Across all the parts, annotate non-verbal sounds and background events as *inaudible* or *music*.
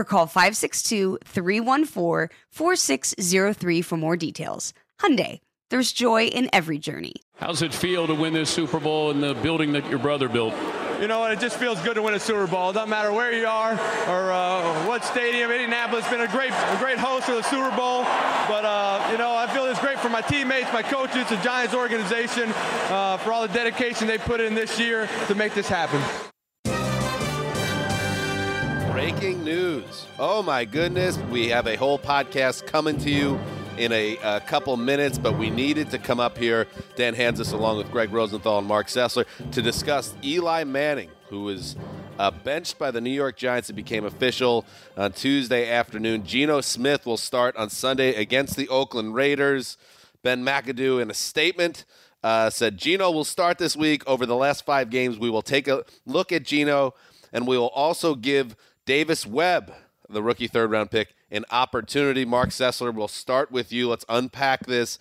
or call 562-314-4603 for more details. Hyundai, there's joy in every journey. How's it feel to win this Super Bowl in the building that your brother built? You know what? It just feels good to win a Super Bowl. It doesn't matter where you are or uh, what stadium. Indianapolis has been a great, a great host of the Super Bowl. But uh, you know, I feel it's great for my teammates, my coaches, the Giants organization, uh, for all the dedication they put in this year to make this happen. Breaking news. Oh my goodness. We have a whole podcast coming to you in a, a, couple minutes, but we needed to come up here, Dan Hanzus, along with Greg Rosenthal and Mark Sessler, to discuss Eli Manning, who was uh, benched by the New York Giants. It became official on Tuesday afternoon. Geno Smith will start on Sunday against the Oakland Raiders. Ben McAdoo, in a statement, uh, said Geno will start this week. Over the last five games, we will take a look at Geno, and we will also give Davis Webb, the rookie third round pick, an opportunity. Mark Sessler, we'll start with you. Let's unpack this.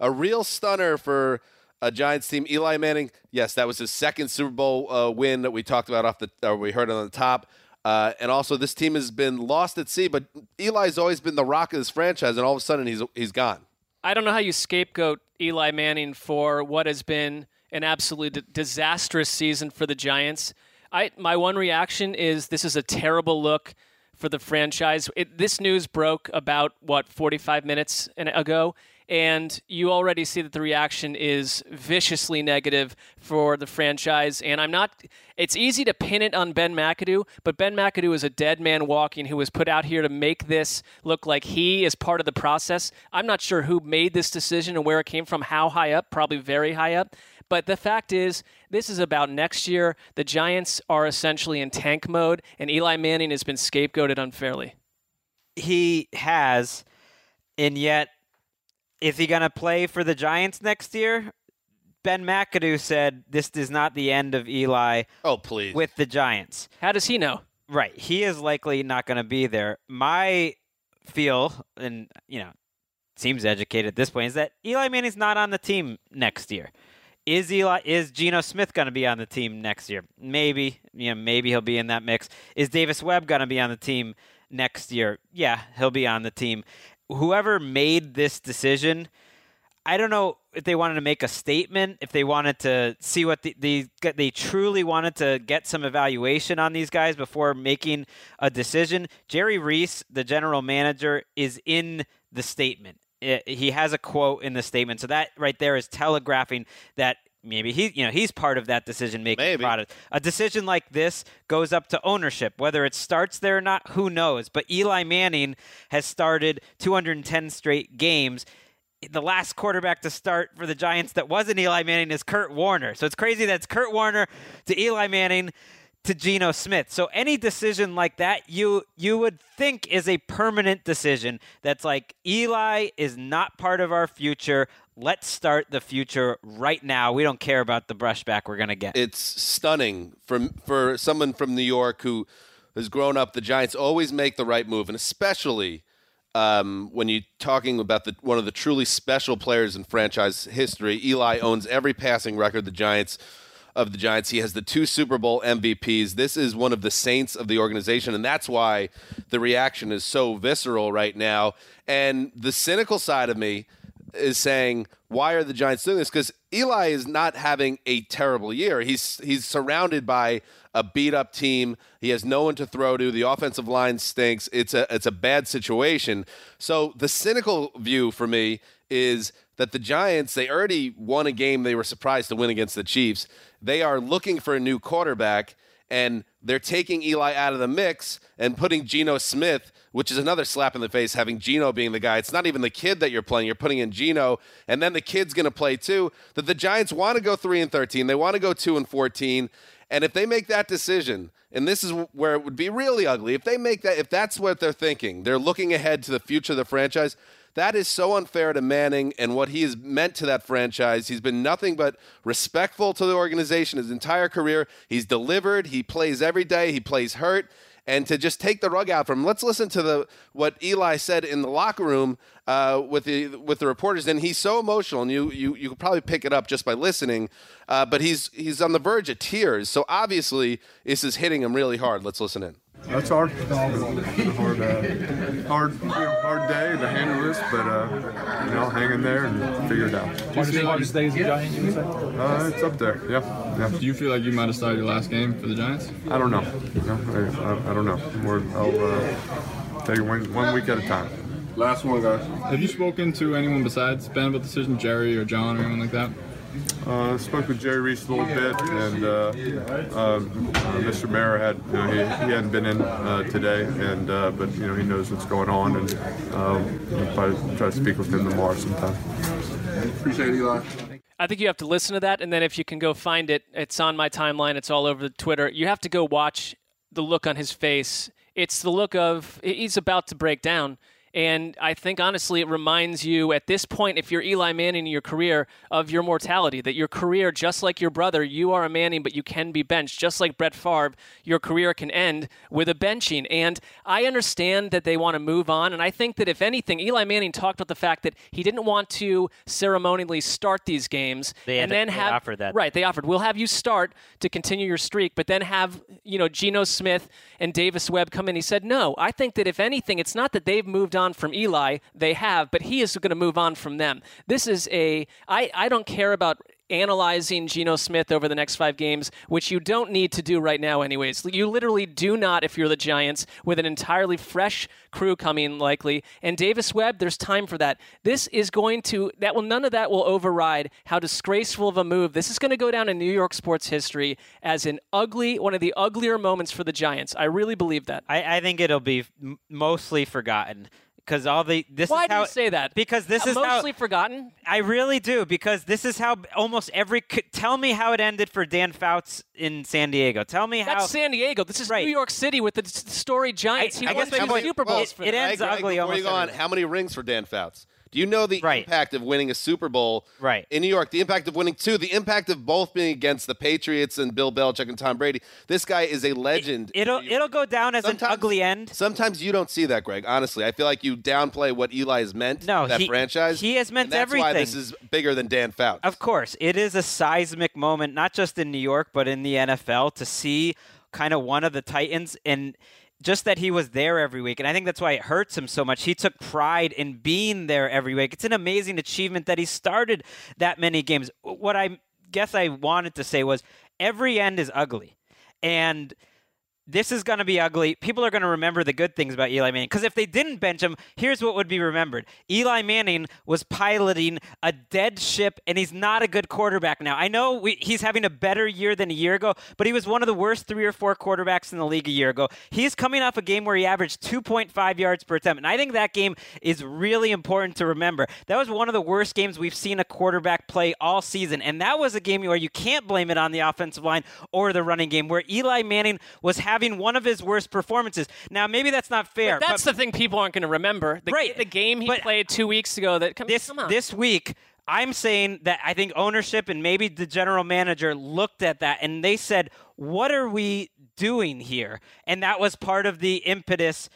A real stunner for a Giants team. Eli Manning, yes, that was his second Super Bowl uh, win that we talked about off the, or we heard on the top. Uh, and also, this team has been lost at sea, but Eli's always been the rock of this franchise, and all of a sudden he's he's gone. I don't know how you scapegoat Eli Manning for what has been an absolute disastrous season for the Giants. I my one reaction is this is a terrible look for the franchise. It, this news broke about what 45 minutes ago, and you already see that the reaction is viciously negative for the franchise. And I'm not. It's easy to pin it on Ben McAdoo, but Ben McAdoo is a dead man walking who was put out here to make this look like he is part of the process. I'm not sure who made this decision and where it came from, how high up, probably very high up. But the fact is, this is about next year. The Giants are essentially in tank mode, and Eli Manning has been scapegoated unfairly. He has, and yet, is he going to play for the Giants next year? Ben McAdoo said this is not the end of Eli. Oh, please. With the Giants. How does he know? Right. He is likely not going to be there. My feel, and, you know, seems educated at this point, is that Eli Manning's not on the team next year. Is Eli is Geno Smith going to be on the team next year? Maybe, you know, maybe he'll be in that mix. Is Davis Webb going to be on the team next year? Yeah, he'll be on the team. Whoever made this decision, I don't know if they wanted to make a statement, if they wanted to see what the, the they truly wanted to get some evaluation on these guys before making a decision. Jerry Reese, the general manager, is in the statement it, he has a quote in the statement. So that right there is telegraphing that maybe he you know he's part of that decision making process. A decision like this goes up to ownership. Whether it starts there or not, who knows? But Eli Manning has started 210 straight games. The last quarterback to start for the Giants that wasn't Eli Manning is Kurt Warner. So it's crazy that it's Kurt Warner to Eli Manning to Geno Smith. So any decision like that, you you would think is a permanent decision that's like Eli is not part of our future. Let's start the future right now. We don't care about the brushback we're going to get. It's stunning for for someone from New York who has grown up. The Giants always make the right move, and especially um, when you're talking about the one of the truly special players in franchise history. Eli owns every passing record the Giants of the Giants. He has the two Super Bowl MVPs. This is one of the saints of the organization, and that's why the reaction is so visceral right now. And the cynical side of me is saying, why are the Giants doing this? Because Eli is not having a terrible year. He's he's surrounded by a beat up team. He has no one to throw to. The offensive line stinks. It's a it's a bad situation. So the cynical view for me is that the Giants, they already won a game they were surprised to win against the Chiefs. They are looking for a new quarterback, and they're taking Eli out of the mix and putting Geno Smith, which is another slap in the face, having Geno being the guy. It's not even the kid that you're playing. You're putting in Geno, and then the kid's going to play too. That the Giants want to go 3 and 13. They want to go 2 and 14. And if they make that decision, and this is where it would be really ugly, if they make that, if that's what they're thinking, they're looking ahead to the future of the franchise. That is so unfair to Manning and what he has meant to that franchise. He's been nothing but respectful to the organization his entire career. He's delivered. He plays every day. He plays hurt. And to just take the rug out from him. Let's listen to the what Eli said in the locker room uh, with the with the reporters. And he's so emotional, and you you you could probably pick it up just by listening. Uh, but he's he's on the verge of tears. So obviously, this is hitting him really hard. Let's listen in. That's hard. Hard, uh, hard, hard day to handle this, but uh, you know, hang in there and figure it out. Hardest, hardest day as a Giant, you would say? Uh, it's up there. Yeah, yeah. Do you feel like you might have started your last game for the Giants? I don't know. No, I, I, I don't know. We're, I'll uh, take it one, one week at a time. Last one, guys. Have you spoken to anyone besides Ben about the decision, Jerry or John or anyone like that? Uh, spoke with Jerry Reese a little bit, and uh, uh, Mr. Mara had you know, he, he hadn't been in uh, today, and uh, but you know he knows what's going on, and um, I'll probably try to speak with him tomorrow sometime. Appreciate it, Eli. I think you have to listen to that, and then if you can go find it, it's on my timeline. It's all over Twitter. You have to go watch the look on his face. It's the look of he's about to break down. And I think honestly, it reminds you at this point, if you're Eli Manning in your career, of your mortality. That your career, just like your brother, you are a Manning, but you can be benched. Just like Brett Favre, your career can end with a benching. And I understand that they want to move on. And I think that if anything, Eli Manning talked about the fact that he didn't want to ceremonially start these games They and then have offered that. right. They offered, we'll have you start to continue your streak, but then have, you know, Geno Smith and Davis Webb come in. He said, no, I think that if anything, it's not that they've moved on from Eli. They have, but he is going to move on from them. This is a, I, I don't care about analyzing Geno Smith over the next five games, which you don't need to do right now, anyways. You literally do not if you're the Giants with an entirely fresh crew coming, likely. And Davis Webb, there's time for that. This is going to, that will, none of that will override how disgraceful of a move. This is going to go down in New York sports history as an ugly, one of the uglier moments for the Giants. I really believe that. I, I think it'll be mostly forgotten because all the this Why is do how you say that? because this Uh, is how mostly forgotten. I really do because this is how almost every c- tell me how it ended for Dan Fouts in San Diego. Tell me how That's San Diego. This is Right. New York City with the story Giants. I- he I won guess two how about- Super well, Bowls for it them. ends Greg, ugly before almost you go on, how many rings for Dan Fouts? Do you know the Right. impact of winning a Super Bowl Right. in New York? The impact of winning two, the impact of both being against the Patriots and Bill Belichick and Tom Brady. This guy is a legend. it'll it'll go down as Sometimes- an ugly end. Sometimes you don't see that, Greg. Honestly, I feel like you downplay what Eli has meant. No, that he- franchise. he has meant that's Why this is bigger than Dan Fouts. Of course, it is a seismic moment, not just in New York, but in the NFL to see kind of one of the Titans and just that he was there every week. And I think that's why it hurts him so much. He took pride in being there every week. It's an amazing achievement that he started that many games. What I guess I wanted to say was every end is ugly. And this is going to be ugly. People are going to remember the good things about Eli Manning. Because if they didn't bench him, here's what would be remembered Eli Manning was piloting a dead ship, and he's not a good quarterback now. I know we, he's having a better year than a year ago, but he was one of the worst three or four quarterbacks in the league a year ago. He's coming off a game where he averaged 2.5 yards per attempt. And I think that game is really important to remember. That was one of the worst games we've seen a quarterback play all season. And that was a game where you can't blame it on the offensive line or the running game, where Eli Manning was having one of his worst performances. Now, maybe that's not fair. But that's the thing people aren't going to remember. The, Right. The game he But- played two weeks ago. That come, this come this week I'm saying that I think ownership and maybe the general manager looked at that and they said, "What are we doing here?" And that was part of the impetus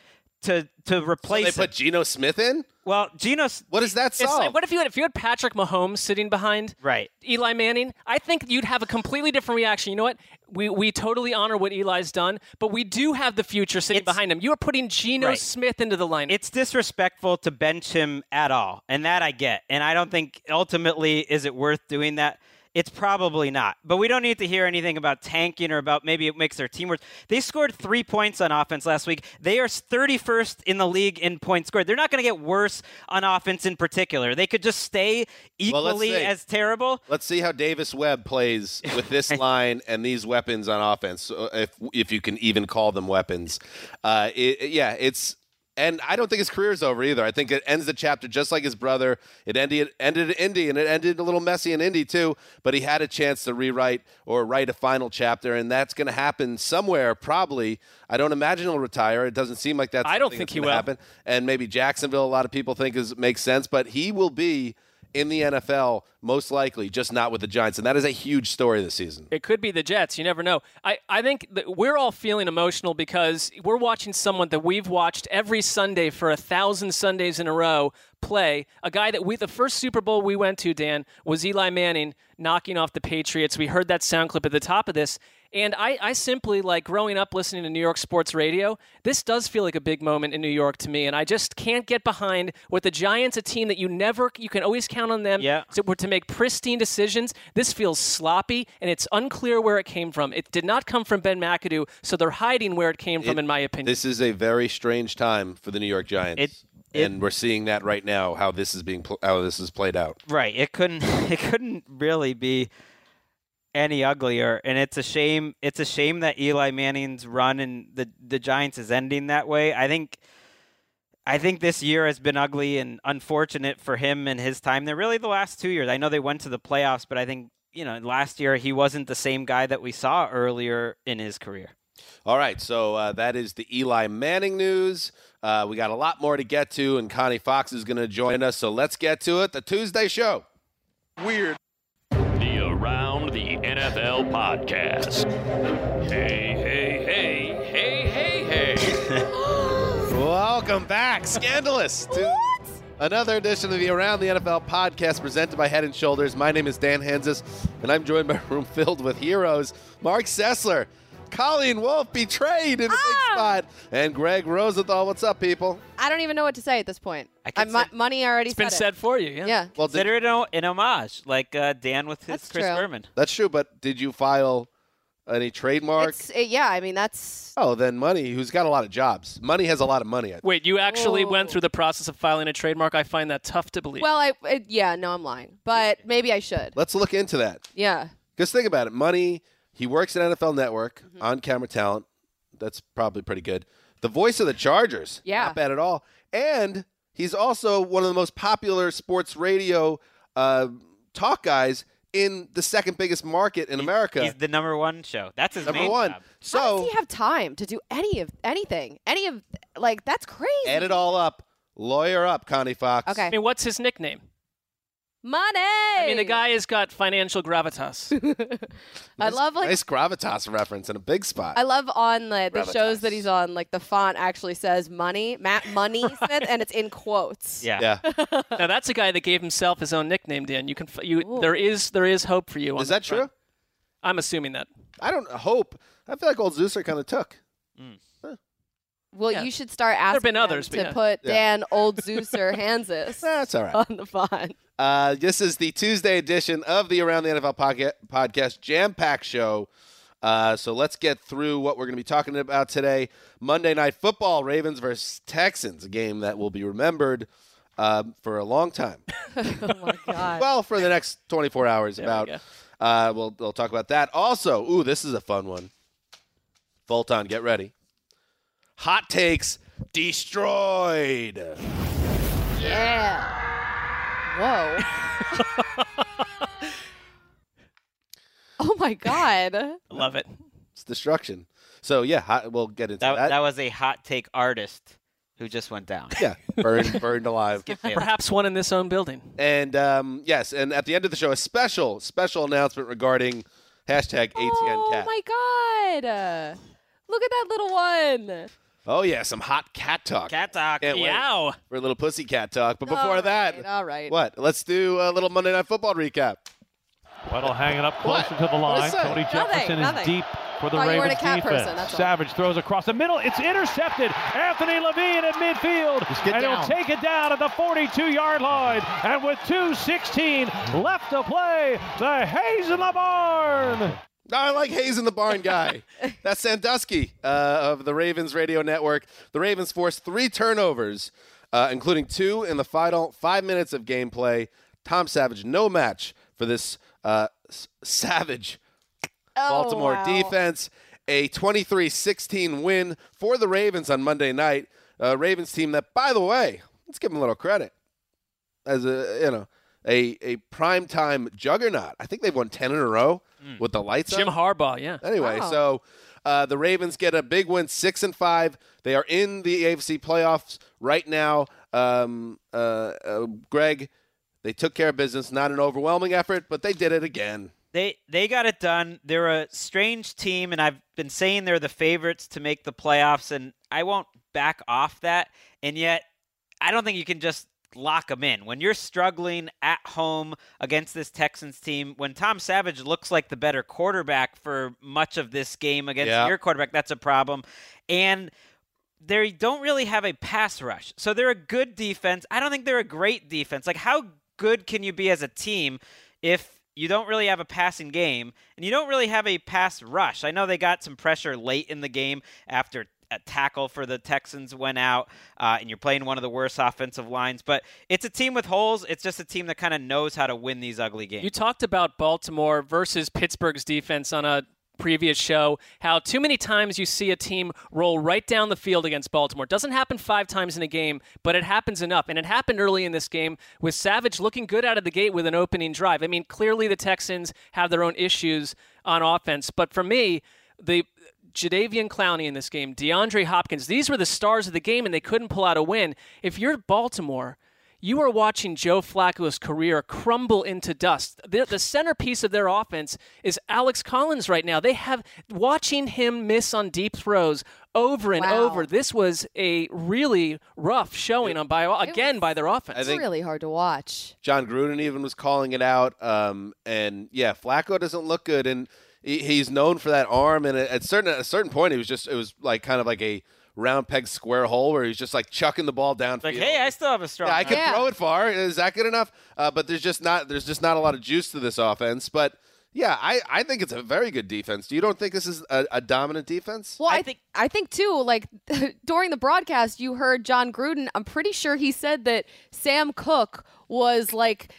to to So replace they put it. Geno Smith in. Well, Geno's What does that solve? like, what if you had if you had Patrick Mahomes sitting behind right. Eli Manning? I think you'd have a completely different reaction. You know what? We we totally honor what Eli's done, but we do have the future sitting It's- behind him. You are putting Geno Right. Smith into the lineup. It's disrespectful to bench him at all, and that I get. And I don't think ultimately is it worth doing that. It's probably not. But we don't need to hear anything about tanking or about maybe it makes their team worse. They scored three points on offense last week. They are 31st in the league in points scored. They're not going to get worse on offense in particular. They could just stay equally see. as terrible. Let's see how Davis Webb plays with this *laughs* line and these weapons on offense, uh, if if you can even call them weapons. Uh, it, yeah, it's. And I don't think his career's over either. I think it ends the chapter just like his brother. It ended ended in Indy, and it ended a little messy in Indy too. But he had a chance to rewrite or write a final chapter, and that's going to happen somewhere. Probably, I don't imagine he'll retire. It doesn't seem like that's. I don't think he will. Happen. And maybe Jacksonville. A lot of people think is makes sense, but he will be in the NFL most likely, just not with the Giants, and that is a huge story this season. It could be the Jets. You never know. I, I think we're all feeling emotional because we're watching someone that we've watched every Sunday for a thousand Sundays in a row play. A guy that we, the first Super Bowl we went to, Dan, was Eli Manning knocking off the Patriots. We heard that sound clip at the top of this. And I, I simply, like growing up listening to New York sports radio, this does feel like a big moment in New York to me. And I just can't get behind with the Giants, a team that you never, you can always count on them Yeah. to, to make pristine decisions. This feels sloppy, and it's unclear where it came from. It did not come from Ben McAdoo, so they're hiding where it came from, It- in my opinion. This is a very strange time for the New York Giants, It- it- and we're seeing that right now. How this is being pl- how this is played out. Right. It couldn't *laughs* it couldn't really be any uglier. And it's a shame it's a shame that Eli Manning's run and the the Giants is ending that way. I think I think this year has been ugly and unfortunate for him and his time They're Really the last two years. I know they went to the playoffs, but I think, you know, last year he wasn't the same guy that we saw earlier in his career. All right, so uh, that is the Eli Manning news. Uh, we got a lot more to get to, and Connie Fox is going to join us. So let's get to it. The Tuesday show. Weird. The Around the NFL podcast. Hey, hey, hey, hey, hey, hey. *laughs* Welcome back, Scandalous, to another edition of the Around the NFL podcast presented by Head and Shoulders. My name is Dan Hanzus, and I'm joined by a room filled with heroes. Mark Sessler, Colleen Wolfe, betrayed in the big spot, and Greg Rosenthal. What's up, people? I don't even know what to say at this point. I I can mo- say- money already it's been said, said for you, yeah. Yeah. Well, did, Consider it an, an homage, like uh, Dan with his Chris true. Berman. that's true, but did you file any trademark? It- yeah, I mean that's Oh, then Money, who's got a lot of jobs. Money has a lot of money. I think. Wait, you actually went through the process of filing a trademark? I find that tough to believe. well, I it, yeah, no, I'm lying, but maybe I should. Let's look into that. Yeah. Because think about it. Money, he works at NFL Network Mm-hmm. on camera talent. That's probably pretty good. The voice of the Chargers. Yeah. Not bad at all. And he's also one of the most popular sports radio uh, talk guys in the second biggest market in America. He's the number one show. That's his Number main one. job. How So does he have time to do any of anything? Any of like that's crazy. add it all up. Lawyer up, Connie Fox. Okay. I mean, what's his nickname? Money. I mean, the guy has got financial gravitas. *laughs* I love like Nice gravitas reference in a big spot. I love on the, the shows that he's on, like the font actually says money, Matt *laughs* Money Smith, and it's in quotes. Yeah. yeah. *laughs* now, that's a guy that gave himself his own nickname, Dan. You can, f- you, Ooh. there is, there is hope for you. on Is that front. true? I'm assuming that. I don't hope. I feel like old Zeusser kind of took. Mm. Well, Yeah. you should start asking been them others, but to yeah. put Yeah. Dan Old Zeuser Hanzus That's all right. on the font. Uh, this is the Tuesday edition of the Around the NFL podca- podcast jam pack show. Uh, so let's get through what we're going to be talking about today. Monday Night Football, Ravens versus Texans, a game that will be remembered um, for a long time. *laughs* oh my god. well, for the next 24 hours. There about go. uh, we'll we'll talk about that. Also, ooh, this is a fun one. Fulton, get ready. Hot takes destroyed. yeah. Whoa. *laughs* oh my god. *laughs* Love it. It's destruction. So yeah, hot, we'll get into That, that. that was a hot take artist who just went down. yeah, burned *laughs* burned alive. Perhaps one in this own building. And um, yes, and at the end of the show, a special special announcement regarding hashtag ATN Cat. oh my god. Look at that little one. Oh yeah, some hot cat talk. Cat talk. Can't wait Yow. for a little pussy cat talk. But before All that, right, all right. what? Let's do a little Monday Night Football recap. Weddle hanging up closer What? to the line. is that? Tony Nothing, Jefferson is nothing. deep for the Thought you Ravens a cat defense. person, that's all. Savage throws across the middle. It's intercepted. Anthony Levine at midfield. get and down. he'll take it down at the 42-yard line. And with 2.16 left to play, the Hayes in the barn. I like Hayes in the Barn guy. *laughs* That's Sandusky uh, of the Ravens Radio Network. The Ravens forced three turnovers, uh, including two in the final five minutes of gameplay. Tom Savage, no match for this uh, s- savage Oh, Baltimore wow. defense. A 23 16 win for the Ravens on Monday night. A Ravens team that, by the way, let's give them a little credit as a, you know, a, a primetime juggernaut. I think they've won 10 in a row with the lights Jim on. Harbaugh, yeah. Anyway, Wow. so uh, the Ravens get a big win, six and five. They are in the AFC playoffs right now. Um, uh, uh, Greg, they took care of business. Not an overwhelming effort, but they did it again. They they got it done. They're a strange team, and I've been saying they're the favorites to make the playoffs, and I won't back off that. And yet, I don't think you can just lock them in when you're struggling at home against this Texans team. When Tom Savage looks like the better quarterback for much of this game against Yeah. your quarterback, that's a problem. And they don't really have a pass rush. So they're a good defense. I don't think they're a great defense. Like how good can you be as a team if you don't really have a passing game and you don't really have a pass rush? I know they got some pressure late in the game after tackle for the Texans went out, uh, and you're playing one of the worst offensive lines. But it's a team with holes. It's just a team that kind of knows how to win these ugly games. You talked about Baltimore versus Pittsburgh's defense on a previous show, how too many times you see a team roll right down the field against Baltimore. Doesn't happen five times in a game, but it happens enough. And it happened early in this game with Savage looking good out of the gate with an opening drive. I mean, clearly the Texans have their own issues on offense, but for me, the Jadeveon Clowney in this game, DeAndre Hopkins, these were the stars of the game and they couldn't pull out a win. If you're Baltimore, you are watching Joe Flacco's career crumble into dust. The, the centerpiece of their offense is Alex Collins right now. They have watching him miss on deep throws over and Wow. over. This was a really rough showing on by again by their offense. I It's think really hard to watch. Jon Gruden even was calling it out. Um, and yeah, Flacco doesn't look good, and he, he's known for that arm. And at, at certain at a certain point, it was just it was like kind of like a round peg square hole where he's just like chucking the ball down. like, hey, I still have a strong. yeah, I can Yeah. throw it far. Is that good enough? Uh, but there's just not there's just not a lot of juice to this offense. But yeah, I, I think it's a very good defense. You don't think this is a, a dominant defense? Well, I, I think I think too. Like *laughs* during the broadcast, you heard Jon Gruden. I'm pretty sure he said that Sam Koch was like.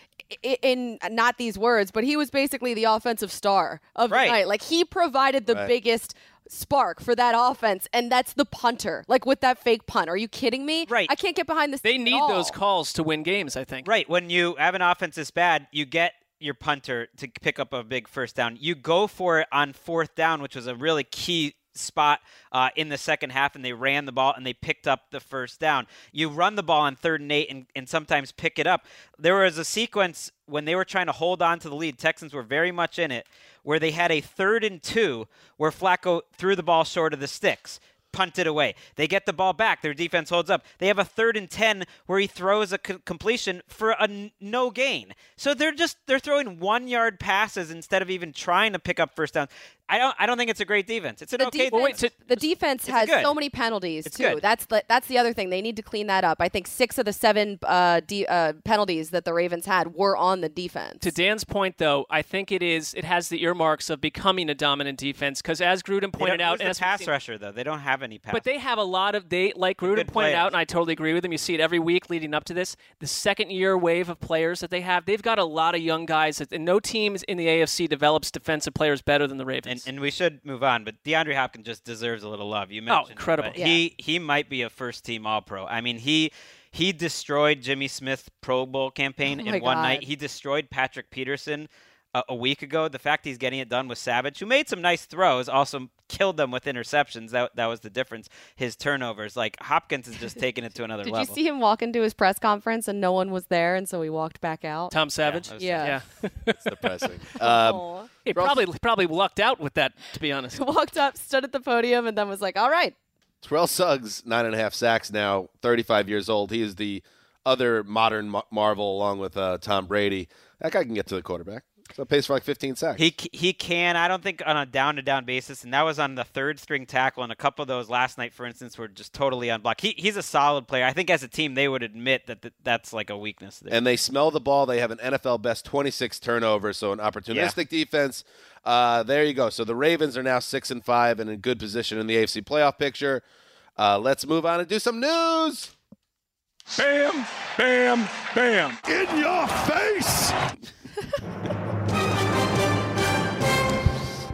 I- In uh, not these words, but he was basically the offensive star of Right. the night. Like he provided the Right. biggest spark for that offense, and that's the punter. Like with that fake punt. Are you kidding me? Right. I can't get behind this. they team at need all. those calls to win games, I think. Right. When you have an offense this bad, you get your punter to pick up a big first down. You go for it on fourth down, which was a really key spot uh, in the second half, and they ran the ball and they picked up the first down. You run the ball on third and eight and, and sometimes pick it up. There was a sequence when they were trying to hold on to the lead, Texans were very much in it, where they had a third and two where Flacco threw the ball short of the sticks punted away. They get the ball back. Their defense holds up. They have a third and 10 where he throws a completion for a n- no gain. So they're just they're throwing 1-yard passes instead of even trying to pick up first down. I don't. I don't think it's a great defense. It's an the okay. defense, defense. the defense has good. so many penalties It's too. good. That's the that's the other thing. They need to clean that up. I think six of the seven uh, de- uh, penalties that the Ravens had were on the defense. To Dan's point, though, I think it is it has the earmarks of becoming a dominant defense because, as Gruden pointed out, and the as pass seen- rusher though. They don't have any pass. But they have a lot of they like Gruden pointed players. out, and I totally agree with him. You see it every week leading up to this. The second year wave of players that they have, they've got a lot of young guys, that, and no teams in the AFC develops defensive players better than the Ravens. and, and we should move on. But DeAndre Hopkins just deserves a little love. You mentioned, it, incredible. but Yeah. He he might be a first team All Pro. I mean he. He destroyed Jimmy Smith's Pro Bowl campaign Oh in one God. night. He destroyed Patrick Peterson a, a week ago. The fact he's getting it done with Savage, who made some nice throws, also killed them with interceptions. That that was the difference. His turnovers, like Hopkins, is just *laughs* taking it to another Did level. Did you see him walk into his press conference and no one was there, and so he walked back out? Tom Savage, that was Yeah. yeah, *laughs* It's depressing. Um, *laughs* Aw. he probably probably lucked out with that. To be honest, *laughs* walked up, stood at the podium, and then was like, "All right, Terrell Suggs, nine and a half sacks now, 35 years old. He is the other modern ma- marvel along with uh, Tom Brady. That guy can get to the quarterback. So pays for like 15 sacks. He he can. I don't think on a down to down basis, and that was on the third string tackle. And a couple of those last night, for instance, were just totally unblocked. He, he's a solid player. I think as a team, they would admit that th- that's like a weakness there. and they smell the ball. They have an NFL best 26 turnovers, so an opportunistic defense. Uh, there you go. So the Ravens are now six and five and in good position in the AFC playoff picture. Uh, let's move on and do some news. Bam, bam, bam. In your face. *laughs*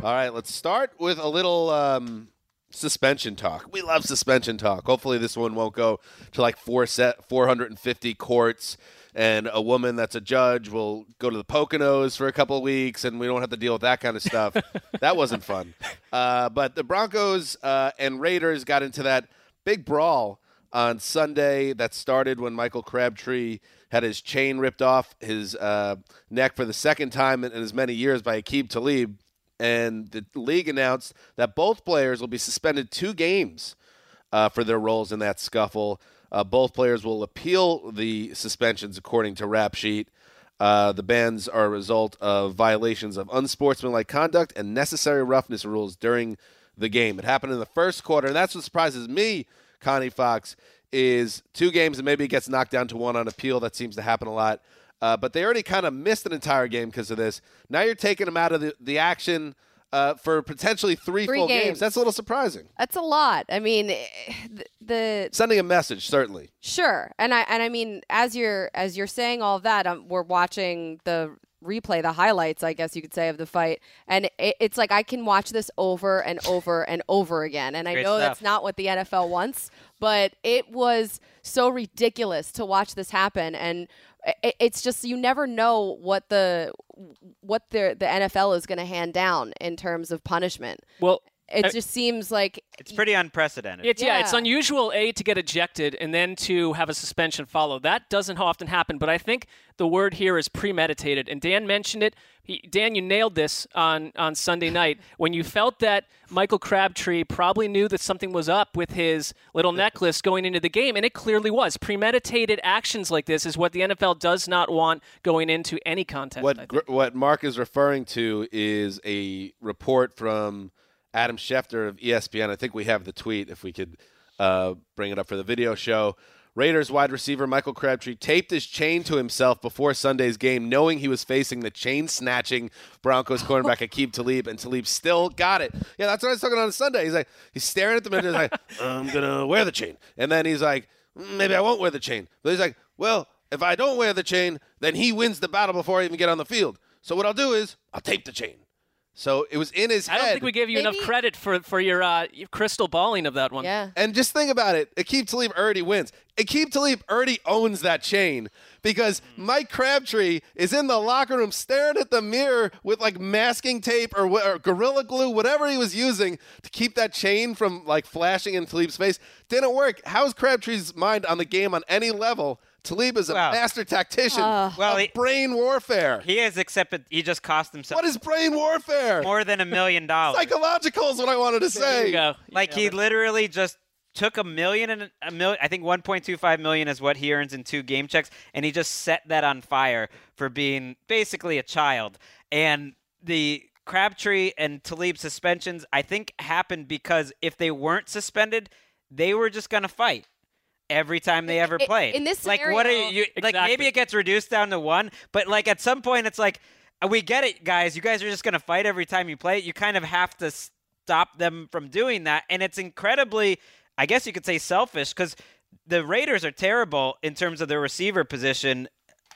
All right, let's start with a little um, suspension talk. We love suspension talk. Hopefully, this one won't go to like four set, 450 courts, and a woman that's a judge will go to the Poconos for a couple of weeks, and we don't have to deal with that kind of stuff. *laughs* that wasn't fun. Uh, but the Broncos uh, and Raiders got into that big brawl on Sunday that started when Michael Crabtree had his chain ripped off his uh, neck for the second time in, in as many years by Aqib Talib. And the league announced that both players will be suspended two games uh, for their roles in that scuffle. Uh, both players will appeal the suspensions, according to Rap Sheet. Uh, the bans are a result of violations of unsportsmanlike conduct and necessary roughness rules during the game. It happened in the first quarter, and that's what surprises me, Connie Fox, is two games and maybe it gets knocked down to one on appeal. That seems to happen a lot. Uh, but they already kind of missed an entire game because of this. Now you're taking them out of the, the action uh, for potentially three, Three full games. That's a little surprising. that's a lot." I mean, eh, the, the Sending a message, certainly. Sure, and I and I mean, as you're as you're saying all of that, um, we're watching the replay, the highlights, I guess you could say, of the fight, and it, it's like I can watch this over and over and over again, and I Great know stuff. that's not what the NFL wants, but it was so ridiculous to watch this happen, and it, it's just you never know what the what the the NFL is going to hand down in terms of punishment. well, It uh, just seems like it's pretty unprecedented. It's yeah. it's unusual a to get ejected and then to have a suspension follow. That doesn't often happen, but I think the word here is premeditated. And Dan mentioned it. He, Dan, you nailed this on on Sunday night *laughs* when you felt that Michael Crabtree probably knew that something was up with his little necklace going into the game, and it clearly was. Premeditated actions like this is what the NFL does not want going into any contest. I What think. gr- what Mark is referring to is a report from Adam Schefter of ESPN. I think we have the tweet if we could uh, bring it up for the video show. Raiders wide receiver Michael Crabtree taped his chain to himself before Sunday's game, knowing he was facing the chain snatching Broncos cornerback *laughs* Aqib Talib, and Talib still got it. Yeah, that's what I was talking on Sunday. He's like, he's staring at the mirror, he's like, *laughs* I'm gonna wear the chain, and then he's like, "Mm, maybe I won't wear the chain. But he's like, well, if I don't wear the chain, then he wins the battle before I even get on the field. So what I'll do is I'll tape the chain. So it was in his head. I don't think we gave you enough credit for for your, uh, your crystal balling of that one. yeah. And just think about it. Aqib Talib already wins. Aqib Talib already owns that chain because Mike Crabtree is in the locker room staring at the mirror with like masking tape or, or gorilla glue, whatever he was using to keep that chain from like flashing in Talib's face. Didn't work. How's Crabtree's mind on the game on any level? Talib is a Wow. master tactician uh, Well, of he- brain warfare. He has accepted. He just cost himself What is brain warfare? more than a million dollars. Psychological is what I wanted to say. There say. you go. Like he literally just took a million and a million. I think 1.25 million is what he earns in two game checks, and he just set that on fire for being basically a child. And the Crabtree and Talib suspensions, I think happened because if they weren't suspended, they were just going to fight every time they ever I- played. in this like what are scenario- you like maybe it gets reduced down to one, but like at some point it's like uh, we get it guys, you guys are just going to fight every time you play. it. You kind of have to stop them from doing that and it's incredibly I guess you could say selfish cuz the Raiders are terrible in terms of their receiver position.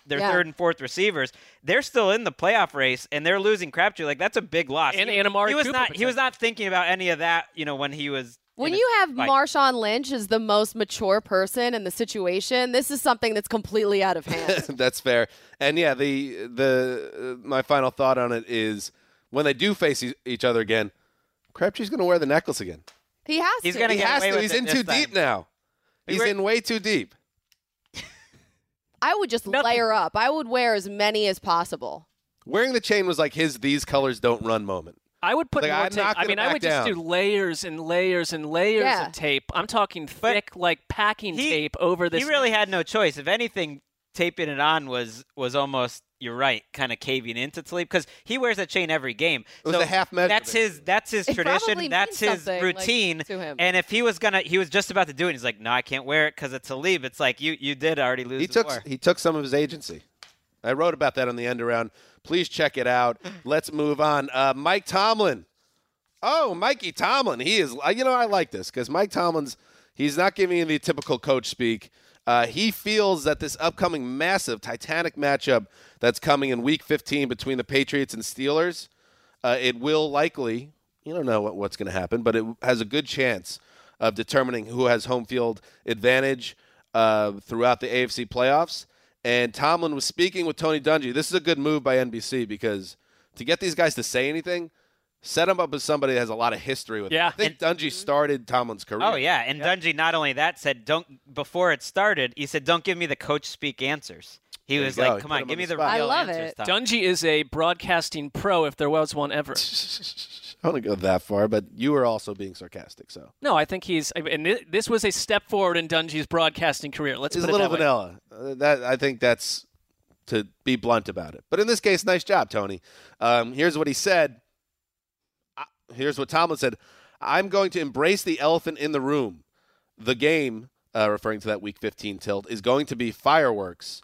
Their Yeah. third and fourth receivers, they're still in the playoff race, and they're losing Crabtree. Like that's a big loss. And- he, and Amari he was Cooper not. He was not thinking about any of that. You know, when he was. When you have fight. Marshawn Lynch as the most mature person in the situation, this is something that's completely out of hand. *laughs* That's fair. And yeah, the the uh, my final thought on it is when they do face e- each other again, Crabtree's going to wear the necklace again. he has He's to. gonna He get has away to. with He's it in too time. deep now. He's were- in way too deep. I would just layer up. I would wear as many as possible. Wearing the chain was like his "these colors don't run" moment. I would put Like, more I'm tape. I mean, I back would just do layers and layers and layers Yeah. of tape. I'm talking thick, like packing He- tape over this. He really had no choice. If anything, taping it on was was almost. You're right, kind of caving into Talib because he wears that chain every game. It was so a half measure, That's his. That's his It probably tradition. means That's his something, like, routine. to him. And if he was gonna, he was just about to do it. He's like, no, I can't wear it because it's Talib. It's like you you did already lose. He the took war. he took some of his agency. I wrote about that on the end around. Please check it out. Let's move on. Uh, Mike Tomlin. Oh, Mikey Tomlin. He is. uh, You know, I like this because Mike Tomlin's. He's not giving you the typical coach speak. Uh, he feels that this upcoming massive Titanic matchup that's coming in Week 15 between the Patriots and Steelers, uh, it will likely. You don't know what, what's going to happen, but it has a good chance of determining who has home field advantage uh, throughout the AFC playoffs. And Tomlin was speaking with Tony Dungy. This is a good move by NBC because to get these guys to say anything, set them up as somebody that has a lot of history with. Yeah. I think Dungy started Tomlin's career. Oh yeah, and Dungy not only that said don't before it started. He said don't give me the coach speak answers. He There was you go. like, come on, give on me the the real I love answers. it. Tom." Dungy is a broadcasting pro, if there was one ever. *laughs* I don't want to go that far, but you were also being sarcastic. So No, I think he's. And this was a step forward in Dungy's broadcasting career. Let's it's a put it little vanilla. Uh, that I think that's to be blunt about it. But in this case, nice job, Tony. Um, here's what he said. Uh, here's what Tomlin said. I'm going to embrace the elephant in the room. The game, uh, referring to that Week 15 tilt, is going to be fireworks,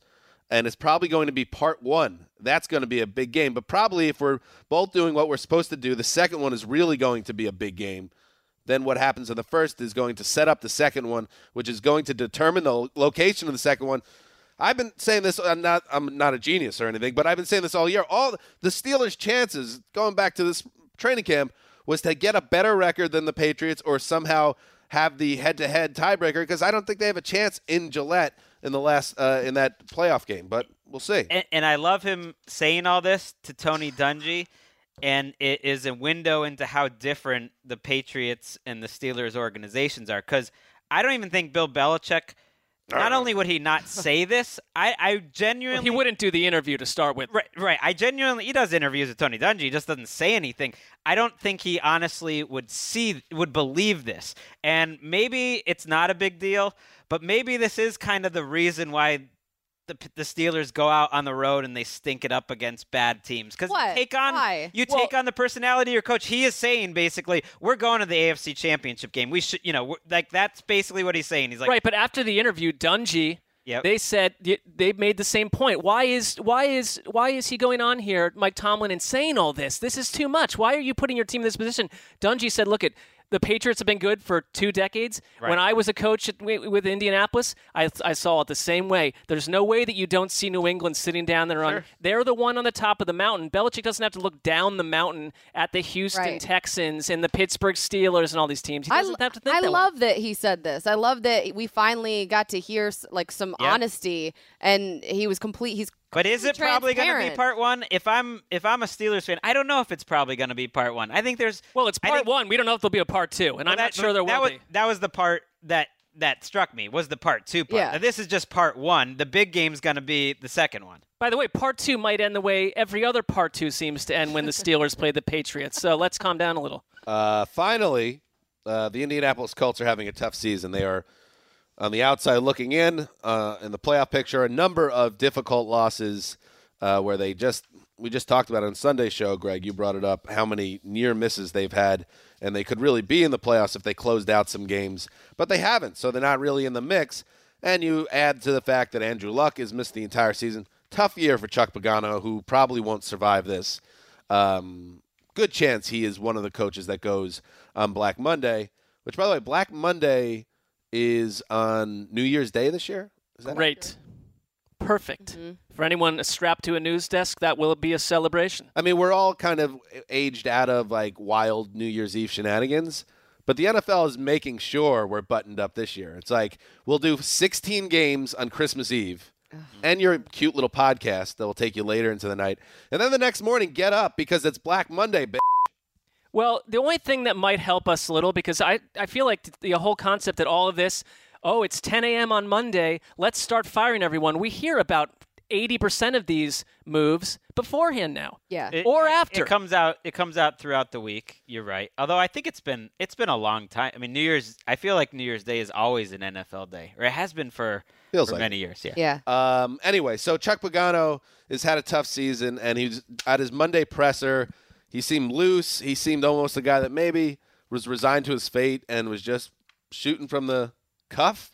and it's probably going to be part one. That's going to be a big game. But probably if we're both doing what we're supposed to do, the second one is really going to be a big game then what happens in the first is going to set up the second one, which is going to determine the location of the second one. I've been saying this. I'm not. I'm not a genius or anything, but I've been saying this all year. All the Steelers' chances going back to this training camp was to get a better record than the Patriots, or somehow have the head-to-head tiebreaker. Because I don't think they have a chance in Gillette in the last uh, in that playoff game. But we'll see. And, and I love him saying all this to Tony Dungy, and it is a window into how different the Patriots and the Steelers organizations are. Because I don't even think Bill Belichick. Not only would he not *laughs* say this, I, I genuinely Well, he wouldn't do the interview to start with. Right, right. I genuinely he does interviews with Tony Dungy. He just doesn't say anything. I don't think he honestly would see would believe this. And maybe it's not a big deal, but maybe this is kind of the reason why the the Steelers go out on the road and they stink it up against bad teams because you take on Why? you take on the personality of your coach. He is saying basically, we're going to the AFC Championship game. We should, you know, we're- like that's basically what he's saying. He's like, right, but after the interview, Dungy, Yep. they said they made the same point. Why is why is why is he going on here, Mike Tomlin, and saying all this? This is too much. Why are you putting your team in this position? Dungy said, "Look at." The Patriots have been good for two decades. Right. When I was a coach at, with Indianapolis, I, I saw it the same way. There's no way that you don't see New England sitting down there on. They're the one on the top of the mountain. Belichick doesn't have to look down the mountain at the Houston Right. Texans and the Pittsburgh Steelers and all these teams. He I, doesn't have to think I that way. love that he said this. I love that we finally got to hear like some Yeah. honesty, and he was complete. He's But is it probably going to be part one? If I'm if I'm a Steelers fan, I don't know if it's probably going to be part one. I think there's Well, it's part think- one. We don't know if there'll be a part two, and well, I'm not sure there that will was, be. That was the part that that struck me was the part two part. Yeah. Now, this is just part one. The big game's going to be the second one. By the way, part two might end the way every other part two seems to end when the Steelers play the Patriots. So let's calm down a little. Uh, finally, uh, the Indianapolis Colts are having a tough season. They are on the outside looking in uh, in the playoff picture. A number of difficult losses uh, where they just we just talked about on Sunday show, Greg. You brought it up how many near misses they've had, and they could really be in the playoffs if they closed out some games, but they haven't, so they're not really in the mix. And you add to the fact that Andrew Luck has missed the entire season. Tough year for Chuck Pagano, who probably won't survive this. Um, good chance he is one of the coaches that goes on Black Monday. Which, by the way, Black Monday is on New Year's Day this year. Is that Great. Perfect. Mm-hmm. For anyone strapped to a news desk, that will be a celebration. I mean, we're all kind of aged out of like wild New Year's Eve shenanigans, but the NFL is making sure we're buttoned up this year. It's like we'll do 16 games on Christmas Eve. And your cute little podcast that will take you later into the night. And then the next morning, get up because it's Black Monday, bitch. Well, the only thing that might help us a little, because I, I feel like the whole concept that all of this, oh, it's 10 a.m. on Monday, let's start firing everyone. We hear about 80% of these moves beforehand now. Yeah. It- or after. It comes out. It comes out throughout the week. You're right. Although I think it's been it's been a long time. I mean, New Year's. I feel like New Year's Day is always an NFL day, or it has been for, Feels for like many it. years. Yeah. Yeah. Um, anyway, so Chuck Pagano has had a tough season, and he's at his Monday presser. He seemed loose. He seemed almost a guy that maybe was resigned to his fate and was just shooting from the cuff.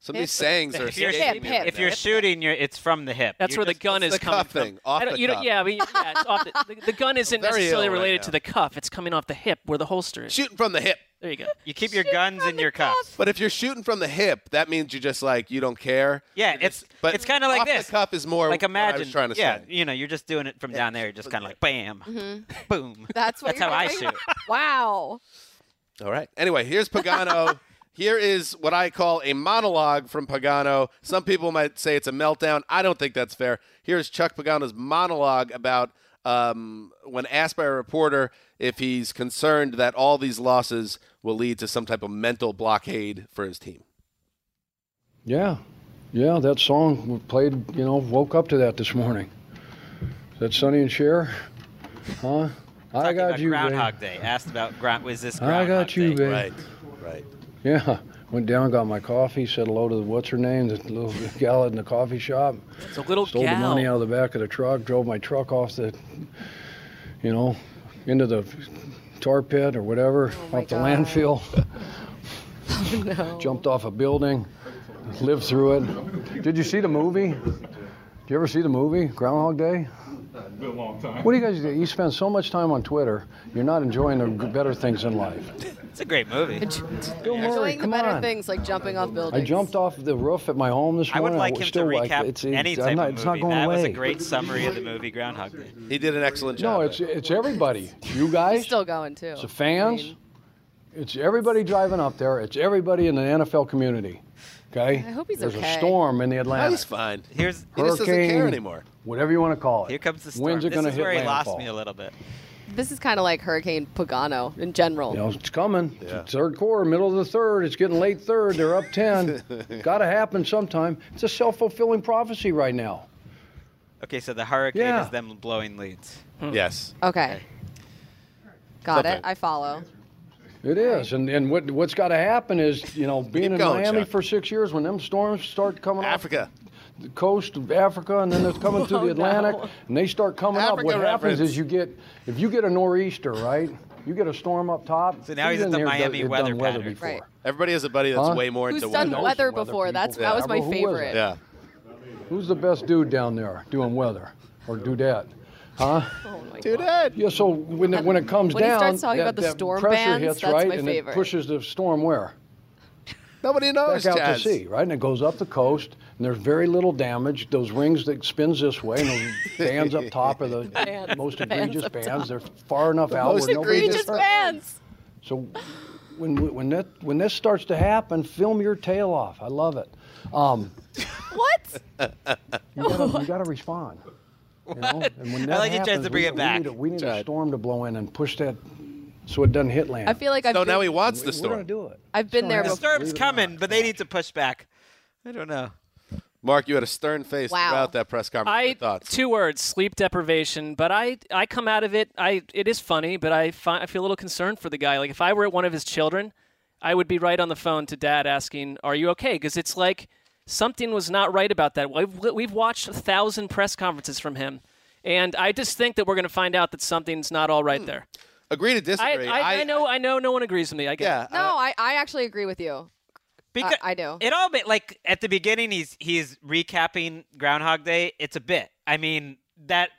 Some of these sayings are If you're, escaping me right if you're shooting, you're, it's from the hip. That's You're where the gun is the coming from. thing, off the you cuff. yeah, I mean, yeah, it's off the, the, the gun *laughs* isn't Very necessarily ill right related to the cuff. It's coming off the hip where the holster is. shooting from the hip. There you go. *laughs* You keep your guns in your cuffs. But if you're shooting from the hip, that means you just like you don't care. Yeah, You're it's just- but it's kind of like off this. The cuff is more like what imagine. I was trying to yeah, say. you know, you're just doing it from down there. You're just kind of like bam, mm-hmm. *laughs* boom. *laughs* That's what That's you're how I doing? shoot. Wow. All right. Anyway, here's Pagano. Here is what I call a monologue from Pagano. Some people might say it's a meltdown. I don't think that's fair. Here's Chuck Pagano's monologue about um, when asked by a reporter if he's concerned that all these losses will lead to some type of mental blockade for his team. Yeah, yeah, that song played, you know, woke up to that this morning. Is that Sonny and Cher? Huh? I got about you, Groundhog babe. Day. Asked about ground. Was this? I Groundhog got you, Day? babe. Right. Right. Yeah, went down, got my coffee, said hello to the, what's her name, the little gal in the coffee shop. It's a little Stole gal. the money out of the back of the truck, drove my truck off the, you know, into the tar pit or whatever, oh my off the God. landfill. *laughs* Oh, no. Jumped off a building, lived through it. Did you see the movie? Did you ever see the movie Groundhog Day? Been a long time. What do you guys do? You spend so much time on Twitter, you're not enjoying the better things in life. It's a great movie. Bill Murray, Doing the come better on. things like jumping off buildings. I jumped off the roof at my home this I would morning. like w- him still to like- recap it's, it's, any I'm type not, of it's movie. not going that away. was a great summary of the movie Groundhog Day. He did an excellent job. No, it's it's everybody. You guys, He's still going too. it's the fans. It's everybody driving up there. It's everybody in the NFL community. Okay. I hope he's okay. There's okay. a storm in the Oh, Atlantic. he's fine. Here's He just doesn't care anymore. Whatever you want to call it. here comes the storm. Winds are this going to is hit where he landfall. lost me a little bit. This is kind of like Hurricane Pagano in general. You know, it's coming. Yeah. Third quarter, middle of the third. It's getting late third. They're up 10. *laughs* Got to happen sometime. It's a self fulfilling prophecy right now. Okay, so the hurricane Yeah. is them blowing leads. Hmm. Yes. Okay. Got Something. it. I follow. It is. And, and what, what's got to happen is, you know, *laughs* being Keep in going, Miami Chuck. for six years, when them storms start coming off Africa. The coast of Africa and then they're coming through *laughs* Oh, the Atlantic no. and they start coming up, Africa what happens is you get, if you get a nor'easter, right? You get a storm up top. So now who's he's at in the Miami done- weather done weather pattern. before? Right. Everybody has a buddy that's Huh? way more Who's into done weather. weather Weather before? people. That's Yeah, that was my who was favorite. Yeah. Who's the best dude down there doing weather or dudette? Huh? Oh my Dude, God. Ed. Yeah, so when it, when it comes When he down, starts talking that, about the that storm pressure bands, hits that's right, my and favorite. it pushes the storm where Nobody knows, back out Chaz. to sea, right? And it goes up the coast, and there's very little damage. Those rings that spins this way, and those *laughs* bands up top are the *laughs* Bands, most the bands egregious up bands. They're far enough out most where nobody egregious gets Just hurt. fans. So when when that when this starts to happen, film your tail off. I love it. Um, What? *laughs* you gotta, you gotta respond. You know? And when I that like your chance happens, to bring we, it back. We need, a, we need a Chad. storm to blow in and push that so it doesn't hit land. I feel like I've So been, now he wants the We're storm. gonna do it. I've been there The before. storm's coming, but they need to push back. I don't know. Mark, you had a stern face Wow. throughout that press conference. I Your thoughts? two words: sleep deprivation. But I I come out of it. I it is funny, but I fi- I feel a little concerned for the guy. Like if I were one of his children, I would be right on the phone to dad asking, "Are you okay?" Because it's like something was not right about that. We've we've watched a thousand press conferences from him, And I just think that we're going to find out that something's not all right Hmm. there. Agree to I, disagree. I, I know, I know, no one agrees with me. I get Yeah. it. No, I, I actually agree with you. Because I, I do. It all bit like at the beginning he's he's recapping Groundhog Day. It's a bit. I mean that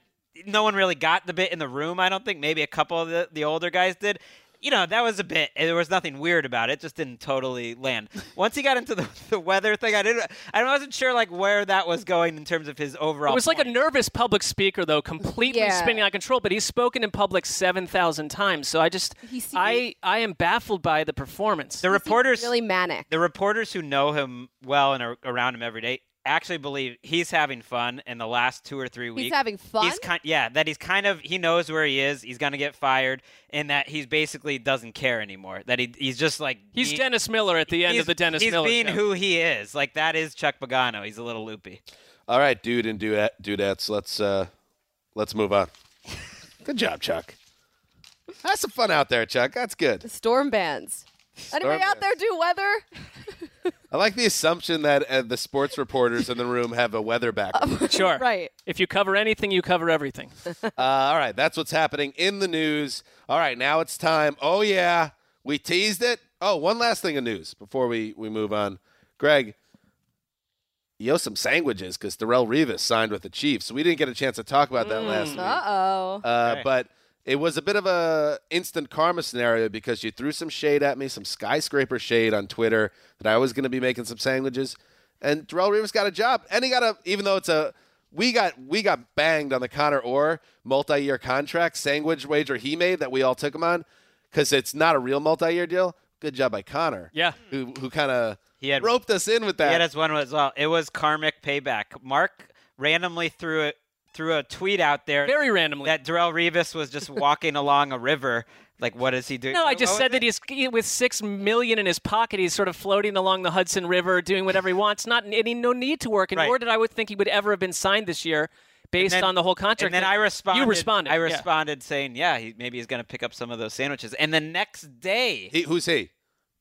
no one really got the bit in the room. I don't think maybe a couple of the, the older guys did. You know that was a bit. There was nothing weird about it. it just didn't totally land. *laughs* Once he got into the, the weather thing, I didn't. I wasn't sure like where that was going in terms of his overall. It was like a nervous public speaker, though, completely Yeah. spinning out of control. But he's spoken in public seven thousand times, so I just, He's- I, I am baffled by the performance. the reporters really manic. the reporters who know him well and are around him every day actually believe he's having fun in the last two or three weeks. He's having fun. He's kind, yeah, that he's kind of he knows where he is. He's gonna get fired, and that he's basically doesn't care anymore. That he he's just like He's he- Dennis Miller at the end of the Dennis he's Miller being show. who he is. Like that is Chuck Pagano. He's a little loopy. All right, dude and dudet, dudettes. Let's uh, let's move on. Good job, Chuck. Have some fun out there, Chuck. That's good. Storm bands. Anybody out there do weather? I like the assumption that uh, the sports reporters in the room have a weather *laughs* background. Sure. Right. If you cover anything, you cover everything. *laughs* Uh, all right, that's what's happening in the news. All right, now it's time. Oh yeah, we teased it. Oh, one last thing of news before we we move on. Greg, you owe some sandwiches because Darrelle Revis signed with the Chiefs. So We didn't get a chance to talk about that last week. Uh oh. Uh, Okay. But it was a bit of a instant karma scenario because you threw some shade at me, some skyscraper shade on Twitter that I was going to be making some sandwiches, and Darrelle Revis got a job, and he got a even though it's a we got we got banged on the Connor Orr multi-year contract sandwich wager he made that we all took him on because it's not a real multi-year deal. Good job by Connor. Yeah. who who kind of He had roped us in with that. Yeah, that's one as well. It was karmic payback. Mark randomly threw it threw a tweet out there Very randomly. that Darrelle Revis was just *laughs* walking along a river. Like, what is he doing? No, I just said was that he's with six million in his pocket. He's sort of floating along the Hudson River, doing whatever he wants. Not any no need to work, and Right. nor did I would think he would ever have been signed this year, based then- on the whole contract. And then I responded. You responded. I yeah. responded saying, "Yeah, he, maybe he's going to pick up some of those sandwiches." And the next day, He, who's he?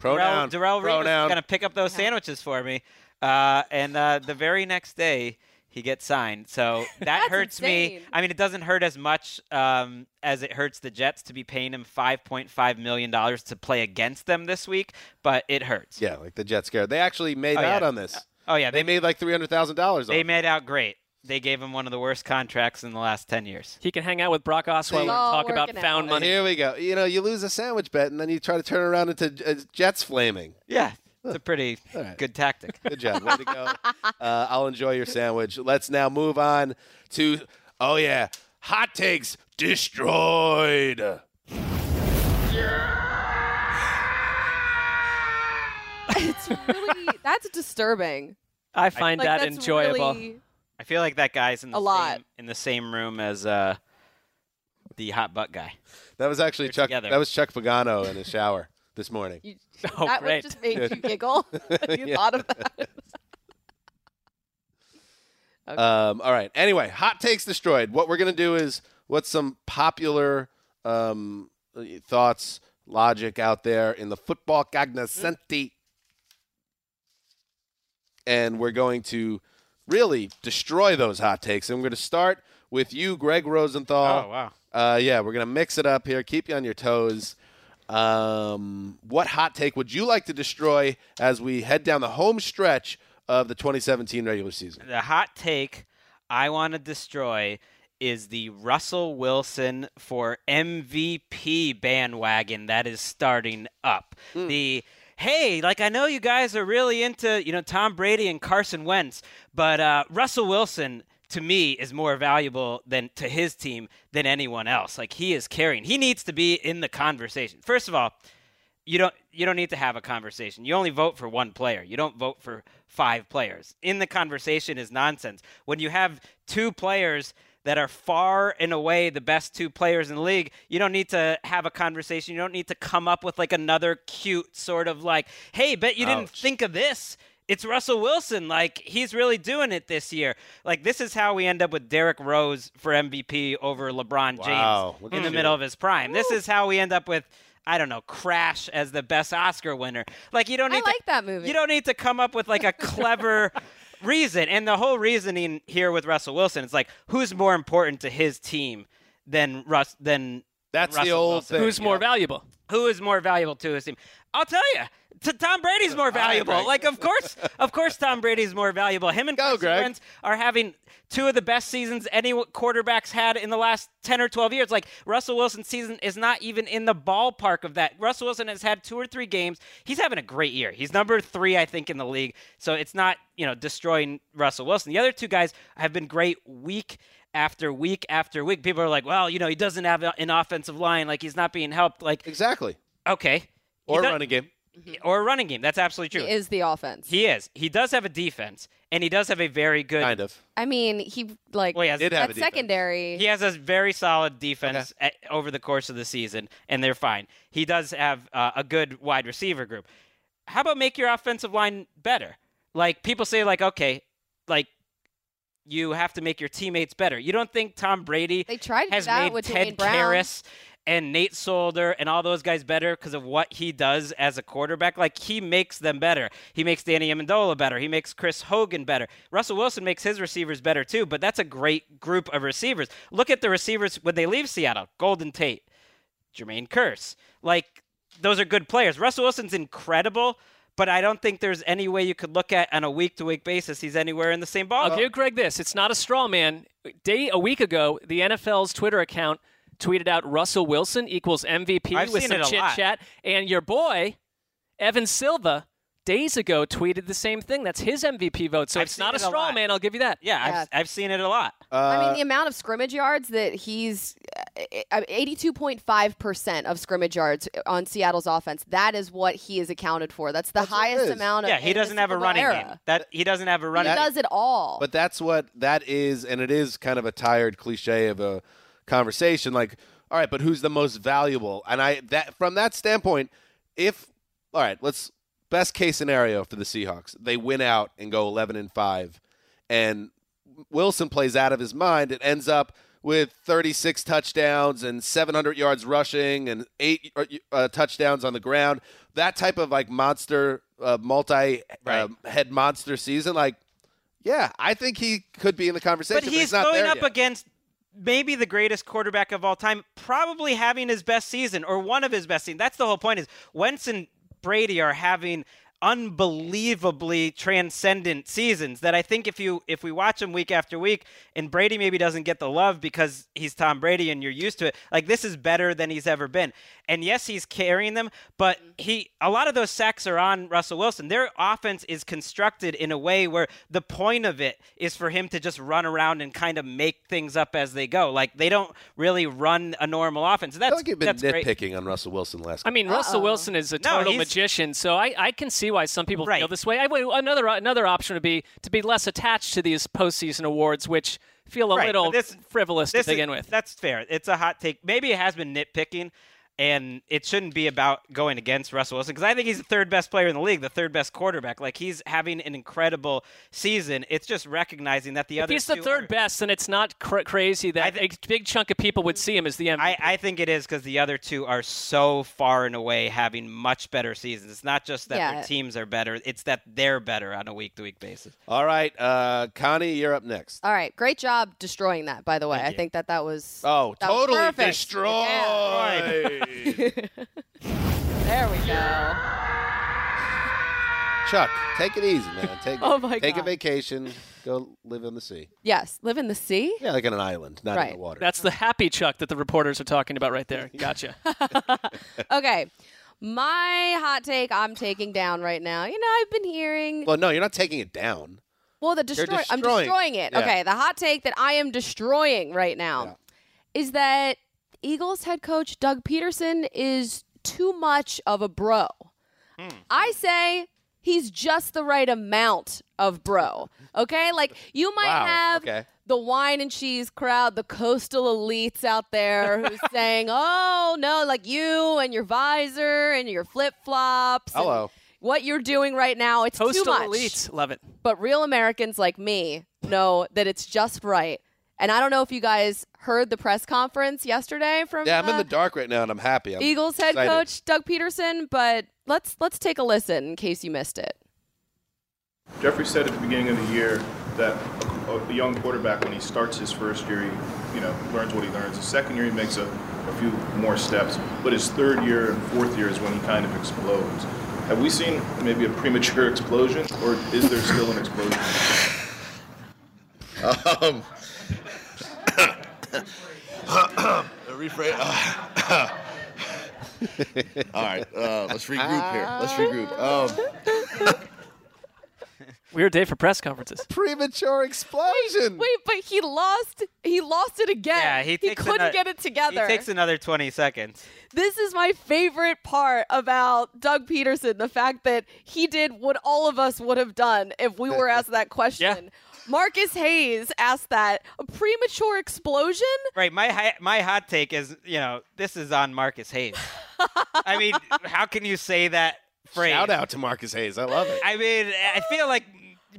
Darrelle, Pronoun. Darrelle Revis is pronoun. going to pick up those sandwiches for me. Uh, and uh, the very next day, he gets signed. So *laughs* that That's hurts me. I mean, it doesn't hurt as much um, as it hurts the Jets to be paying him $5.5 million to play against them this week, but it hurts. Yeah, like the Jet Scare. They actually made Oh, out yeah. on this. Oh, yeah. They They, made like three hundred thousand dollars. they made out great. They gave him one of the worst contracts in the last 10 years. He can hang out with Brock Osweiler and talk about found out. money. Here we go. You know, you lose a sandwich bet, and then you try to turn around into uh, Jets flaming. Yeah. It's a pretty *laughs* right. good tactic. Good job. Way to go. Uh, I'll enjoy your sandwich. Let's now move on to, oh, yeah, hot takes destroyed. *laughs* It's really that's disturbing. I find Like that enjoyable. really- I feel like that guy's in the A lot. same in the same room as uh, the hot butt guy. That was actually They're Chuck. together. That was Chuck Pagano in his shower this morning. you- *laughs* Oh, that great. would just make you *laughs* giggle. *laughs* you Yeah. thought of that. Um, all right. Anyway, hot takes destroyed. What we're gonna do is what's some popular um, thoughts, logic out there in the football cognoscenti, and we're going to really destroy those hot takes. And we're going to start with you, Greg Rosenthal. Oh, wow. Uh, yeah, we're gonna mix it up here. Keep you on your toes. Um, what hot take would you like to destroy as we head down the home stretch of the 2017 regular season? The hot take I want to destroy is the Russell Wilson for MVP bandwagon that is starting up. The hey, like I know you guys are really into, you know, Tom Brady and Carson Wentz, but uh, Russell Wilson to me is more valuable than to his team than anyone else. Like he is carrying. He needs to be in the conversation. First of all, you don't you don't need to have a conversation. You only vote for one player. You don't vote for five players. In the conversation is nonsense. When you have two players that are far and away the best two players in the league, you don't need to have a conversation. You don't need to come up with like another cute sort of like, "Hey, bet you didn't think of this." It's Russell Wilson. Like, he's really doing it this year. Like, this is how we end up with Derrick Rose for MVP over LeBron Wow, James in the you. middle of his prime. This is how we end up with I don't know, Crash as the best Oscar winner. Like you don't I need to, like that movie. You don't need to come up with like a clever *laughs* reason, and the whole reasoning here with Russell Wilson is like, who's more important to his team than Russ than That's the old Wilson? thing. Who's more valuable? Who is more valuable to his team? I'll tell you. T- Tom Brady's more valuable. Greg. like, of course, of course, Tom Brady's more valuable. Him and Go, Carson Greg. Are having two of the best seasons any quarterbacks had in the last ten or twelve years. Like Russell Wilson's season is not even in the ballpark of that. Russell Wilson has had two or three games. He's having a great year. He's number three, I think, in the league. So it's not you know destroying Russell Wilson. The other two guys have been great week after week after week. People are like, well, you know, he doesn't have an offensive line. Like he's not being helped. Like exactly. Okay. Or does- running game. or a running game. That's absolutely true. He is the offense. He is. He does have a defense, and he does have a very good. Kind of. I mean, he like Well, he has- Did have that a secondary. He has a very solid defense at, over the course of the season, and they're fine. He does have uh, a good wide receiver group. How about make your offensive line better? Like people say, like okay, like you have to make your teammates better. You don't think Tom Brady They tried has made with Ted Karras and Nate Solder and all those guys better because of what he does as a quarterback. Like he makes them better. He makes Danny Amendola better. He makes Chris Hogan better. Russell Wilson makes his receivers better too. But that's a great group of receivers. Look at the receivers when they leave Seattle: Golden Tate, Jermaine Kearse. Like those are good players. Russell Wilson's incredible. But I don't think there's any way you could look at on a week to week basis he's anywhere in the same ball. I'll give Greg this. It's not a straw man. Day a week ago, the NFL's Twitter account tweeted out Russell Wilson equals MVP I've with some chit chat, and your boy Evan Silva days ago tweeted the same thing. That's his MVP vote. So I've it's not a seen it a straw lot. man. I'll give you that. Yeah, Yeah. I've, I've seen it a lot. I Uh, mean, the amount of scrimmage yards that he's uh, eighty-two point five percent of scrimmage yards on Seattle's offense. That is what he is accounted for. That's the That's highest amount of. Yeah, he doesn't have a running era. game. That he doesn't have a running. He does it all. But that's what that is, and it is kind of a tired cliche of a conversation. Like, all right, but who's the most valuable? And I that from that standpoint, if all right, let's best case scenario for the Seahawks, they win out and go eleven and five, and Wilson plays out of his mind. It ends up with 36 touchdowns and 700 yards rushing and eight uh, touchdowns on the ground. That type of like monster, uh, multi uh, head monster season, like yeah, I think he could be in the conversation. But he's not going there up yet. against maybe the greatest quarterback of all time, probably having his best season or one of his best seasons. That's the whole point. Is Wentz and Brady are having unbelievably transcendent seasons that I think if you if we watch them week after week and Brady maybe doesn't get the love because he's Tom Brady and you're used to it like this is better than he's ever been. And yes he's carrying them but mm-hmm. he a lot of those sacks are on Russell Wilson. Their offense is constructed in a way where the point of it is for him to just run around and kind of make things up as they go. Like they don't really run a normal offense. I that's feel like you've been that's great. nitpicking on Russell Wilson last. I mean, Russell Wilson is a total he's- magician, so I, I can see why some people Right. feel this way. I, another another option would be to be less attached to these postseason awards, which feel a Right, little this- frivolous to This is- begin with. That's fair. It's a hot take. Maybe it has been nitpicking, and it shouldn't be about going against Russell Wilson because I think he's the third best player in the league, the third best quarterback. Like he's having an incredible season. It's just recognizing that the other he's the two third are- best, then it's not cr- crazy that a big chunk of people would see him as the MVP. I, I think it is because the other two are so far and away having much better seasons. It's not just that Yeah. their teams are better; it's that they're better on a week to week basis. All right, uh, Connie, you're up next. All right, great job destroying that. By the way, I think that that was Oh, that totally perfect. destroyed. *laughs* There we go. Chuck, take it easy, man. Take *laughs* Oh, my take a vacation. Go live in the sea. Yes, live in the sea. Yeah, like on an island, not in the water. That's the happy Chuck that the reporters are talking about right there. *laughs* Gotcha. Okay, my hot take I'm taking down right now. You know, I've been hearing. well, no, you're not taking it down. Well, the You're destroy. I'm destroying- destroying it. yeah. Okay, the hot take that I am destroying right now is that Eagles head coach Doug Pederson is too much of a bro. Hmm. I say he's just the right amount of bro. Okay, like you might Wow, have okay. the wine and cheese crowd, the coastal elites out there *laughs* who's saying, "Oh no, like you and your visor and your flip flops." Hello. What you're doing right now, it's too Postal much. elites, love it. But real Americans like me know that it's just right. And I don't know if you guys heard the press conference yesterday from Yeah, I'm in uh, the dark right now, and I'm happy. I'm Eagles head excited. coach Doug Pederson, but let's let's take a listen in case you missed it. Jeffrey said at the beginning of the year that a, a young quarterback, when he starts his first year, he you know learns what he learns. The second year, he makes a, a few more steps, but his third year and fourth year is when he kind of explodes. Have we seen maybe a premature explosion, or is there still an explosion? *laughs* Um, rephrase. *coughs* all right, uh, let's regroup here. Let's regroup. Um, *laughs* Weird day for press conferences. premature explosion. Wait, but he lost. He lost it again. Yeah, he takes couldn't ano- get it together. He takes another 20 seconds. This is my favorite part about Doug Pederson the fact that he did what all of us would have done if we were *laughs* asked that question. Marcus Hayes asked that a premature explosion. Right. My hi- my hot take is, you know, this is on Marcus Hayes. *laughs* I mean, how can you say that phrase? Shout out to Marcus Hayes. I love it. I mean, I feel like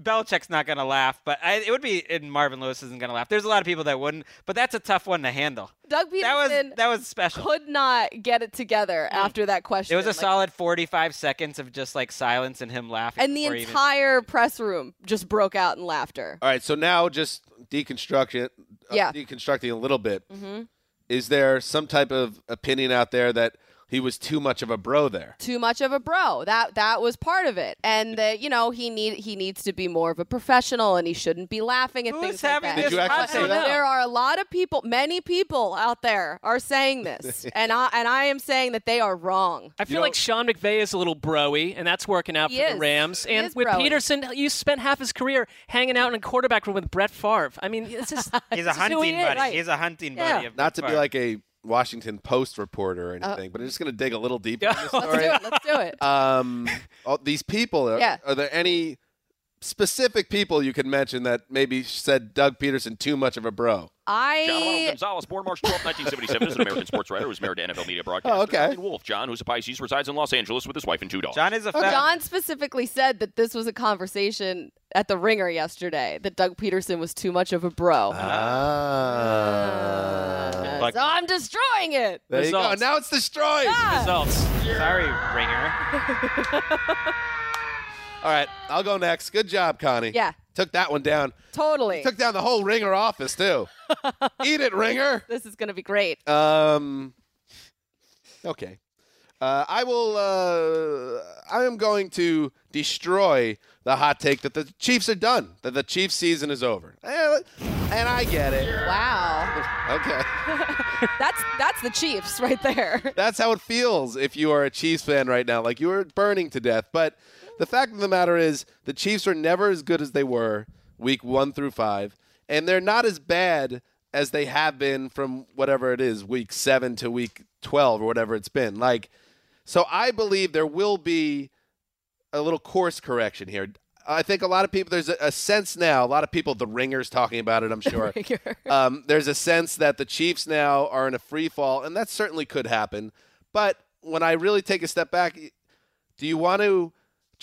Belichick's not going to laugh, but I, it would be, and Marvin Lewis isn't going to laugh. There's a lot of people that wouldn't, but that's a tough one to handle. Doug That was Pederson that was special. could not get it together after that question. It was a Like, solid 45 seconds of just like silence and him laughing. and the before he even- entire press room just broke out in laughter. All right, so now just deconstruction. Uh, Yeah. Deconstructing a little bit. hmm Is there some type of opinion out there that he was too much of a bro there? Too much of a bro. That that was part of it, and that you know he need he needs to be more of a professional, and he shouldn't be laughing at Who's things having like that. Did you actually say that? There are a lot of people, many people out there are saying this, *laughs* and I and I am saying that they are wrong. I feel like Sean McVay is a little broy, and that's working out for is. the Rams. He and is with broy. Pederson, you spent half his career hanging out in a quarterback room with Brett Favre. I mean, it's just *laughs* He's a this is who he hunting is. buddy. He's a hunting Yeah. buddy. Of Not Brett to be like a Washington Post reporter or anything, but I'm just going to dig a little deeper. *laughs* in this Let's do it. Let's do it. Um, all these people. Are, Yeah. are there any specific people you could mention that maybe said Doug Pederson too much of a bro? I John Ronald Gonzalez, born March 12, 1977, is an American sports writer who's married to NFL media broadcaster. Oh, okay. Colleen Wolfe. John, who's a Pisces, resides in Los Angeles with his wife and two dogs. John is a John specifically said that this was a conversation at the Ringer yesterday that Doug Pederson was too much of a bro. Ah. Uh, so I'm destroying it. there you go. Now it's destroyed. Yeah. Results. *laughs* Sorry, ringer. *laughs* All right, I'll go next. Good job, Connie. Yeah. Took that one down. Totally. Took down the whole Ringer office too. *laughs* Eat it, Ringer. This is going to be great. Um. Okay. Uh, I will. Uh, I am going to destroy the hot take that the Chiefs are done. That the Chiefs season is over. Eh, And I get it. Wow. *laughs* Okay. *laughs* That's that's the Chiefs right there. That's how it feels if you are a Chiefs fan right now. Like you are burning to death. But the fact of the matter is, the Chiefs are never as good as they were week one through five, and they're not as bad as they have been from whatever it is, week seven to week 12 or whatever it's been. Like, so I believe there will be a little course correction here. I think a lot of people, there's a, a sense now, a lot of people, the ringers talking about it, I'm *laughs* sure. um, there's a sense that the Chiefs now are in a free fall, and that certainly could happen. But when I really take a step back, do you want to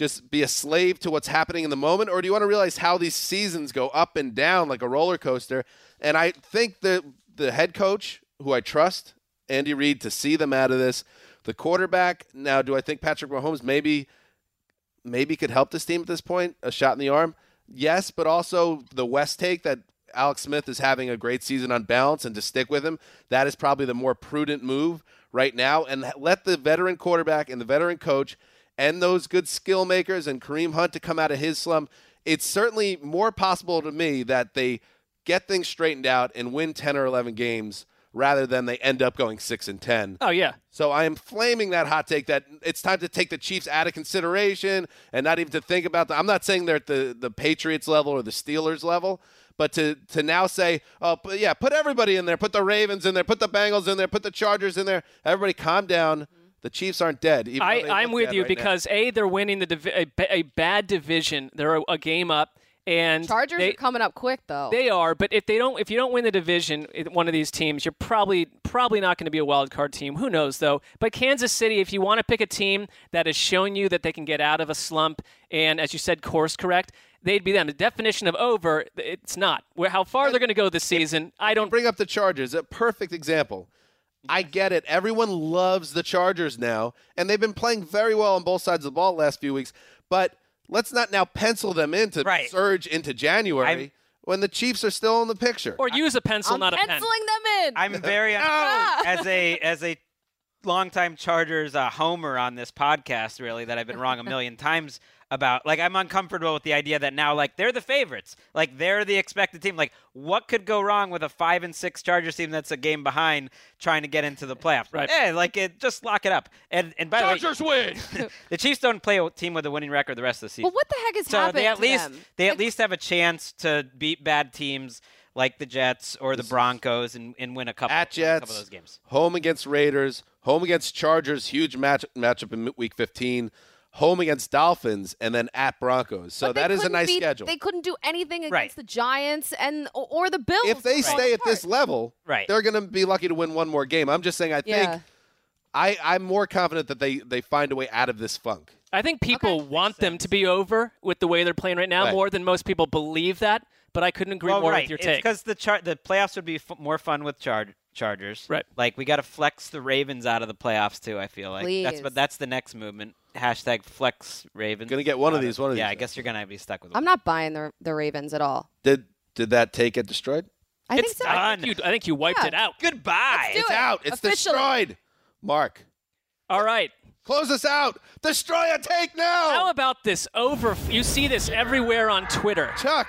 just be a slave to what's happening in the moment, or do you want to realize how these seasons go up and down like a roller coaster? And I think the the head coach, who I trust, Andy Reid, to see them out of this, the quarterback. Now, do I think Patrick Mahomes maybe maybe could help this team at this point? A shot in the arm, yes, but also the West take that Alex Smith is having a great season on balance, and to stick with him, that is probably the more prudent move right now. And let the veteran quarterback and the veteran coach and those good skill makers and Kareem Hunt to come out of his slump. It's certainly more possible to me that they get things straightened out and win 10 or 11 games rather than they end up going 6 and 10. Oh yeah. So I am flaming that hot take that it's time to take the Chiefs out of consideration and not even to think about the I'm not saying they're at the, the Patriots level or the Steelers level, but to to now say, oh but yeah, put everybody in there, put the Ravens in there, put the Bengals in there, put the Chargers in there. Everybody calm down. The Chiefs aren't dead. even I, I'm with bad you right now. because a they're winning the divi- a, a bad division. They're a, a game up, and Chargers they, are coming up quick though. They are, but if they don't, if you don't win the division, one of these teams, you're probably probably not going to be a wild card team. Who knows though? But Kansas City, if you want to pick a team that is showing you that they can get out of a slump and, as you said, course correct, they'd be them. The definition of over, it's not. How far they're going to go this season, I don't. bring up the Chargers. A perfect example. I get it. Everyone loves the Chargers now, and they've been playing very well on both sides of the ball the last few weeks. But let's not now pencil them in to Right. surge into January I'm- when the Chiefs are still in the picture. Or use a pencil, I'm not a pen. penciling them in. I'm very *laughs* as a as a longtime Chargers uh, homer on this podcast. Really, that I've been wrong a million *laughs* times about. Like, I'm uncomfortable with the idea that now, like, they're the favorites. Like, they're the expected team. Like, what could go wrong with a five and six Chargers team that's a game behind trying to get into the playoffs? Right. Eh, like, it, just lock it up. And and by Chargers the way, win. *laughs* the Chiefs don't play a team with a winning record the rest of the season. well, what the heck is so happening they at to least them? they at least have a chance to beat bad teams like the Jets or the Broncos and, and win a couple, At win a couple of those games. home against Raiders, home against Chargers, huge match matchup in week 15, home against Dolphins, and then at Broncos. So that is a nice beat- schedule. They couldn't do anything against Right. the Giants and or, or the Bills. if they stay most at this level, Right. they're going to be lucky to win one more game. I'm just saying, I think Yeah. I, I'm more confident that they, they find a way out of this funk. I think people want them to be over with the way they're playing right now Right. more than most people believe that. But I couldn't agree well, more right. with your take. because the char- the playoffs would be f- more fun with char- Chargers. Right. Like we got to flex the Ravens out of the playoffs too. I feel like that's but that's the next movement. Hashtag flex Ravens. Gonna get one of uh, these, one of Yeah, these. I guess you're gonna be stuck with. I'm not buying the the Ravens at all. Did did that take get destroyed? I It's think so. I think you, I think you wiped Yeah. it out. Goodbye. Let's do It's it. out. It's Officially. destroyed. Mark, All right. close us out. Destroy a take now. How about this over? You see this everywhere on Twitter. Chuck,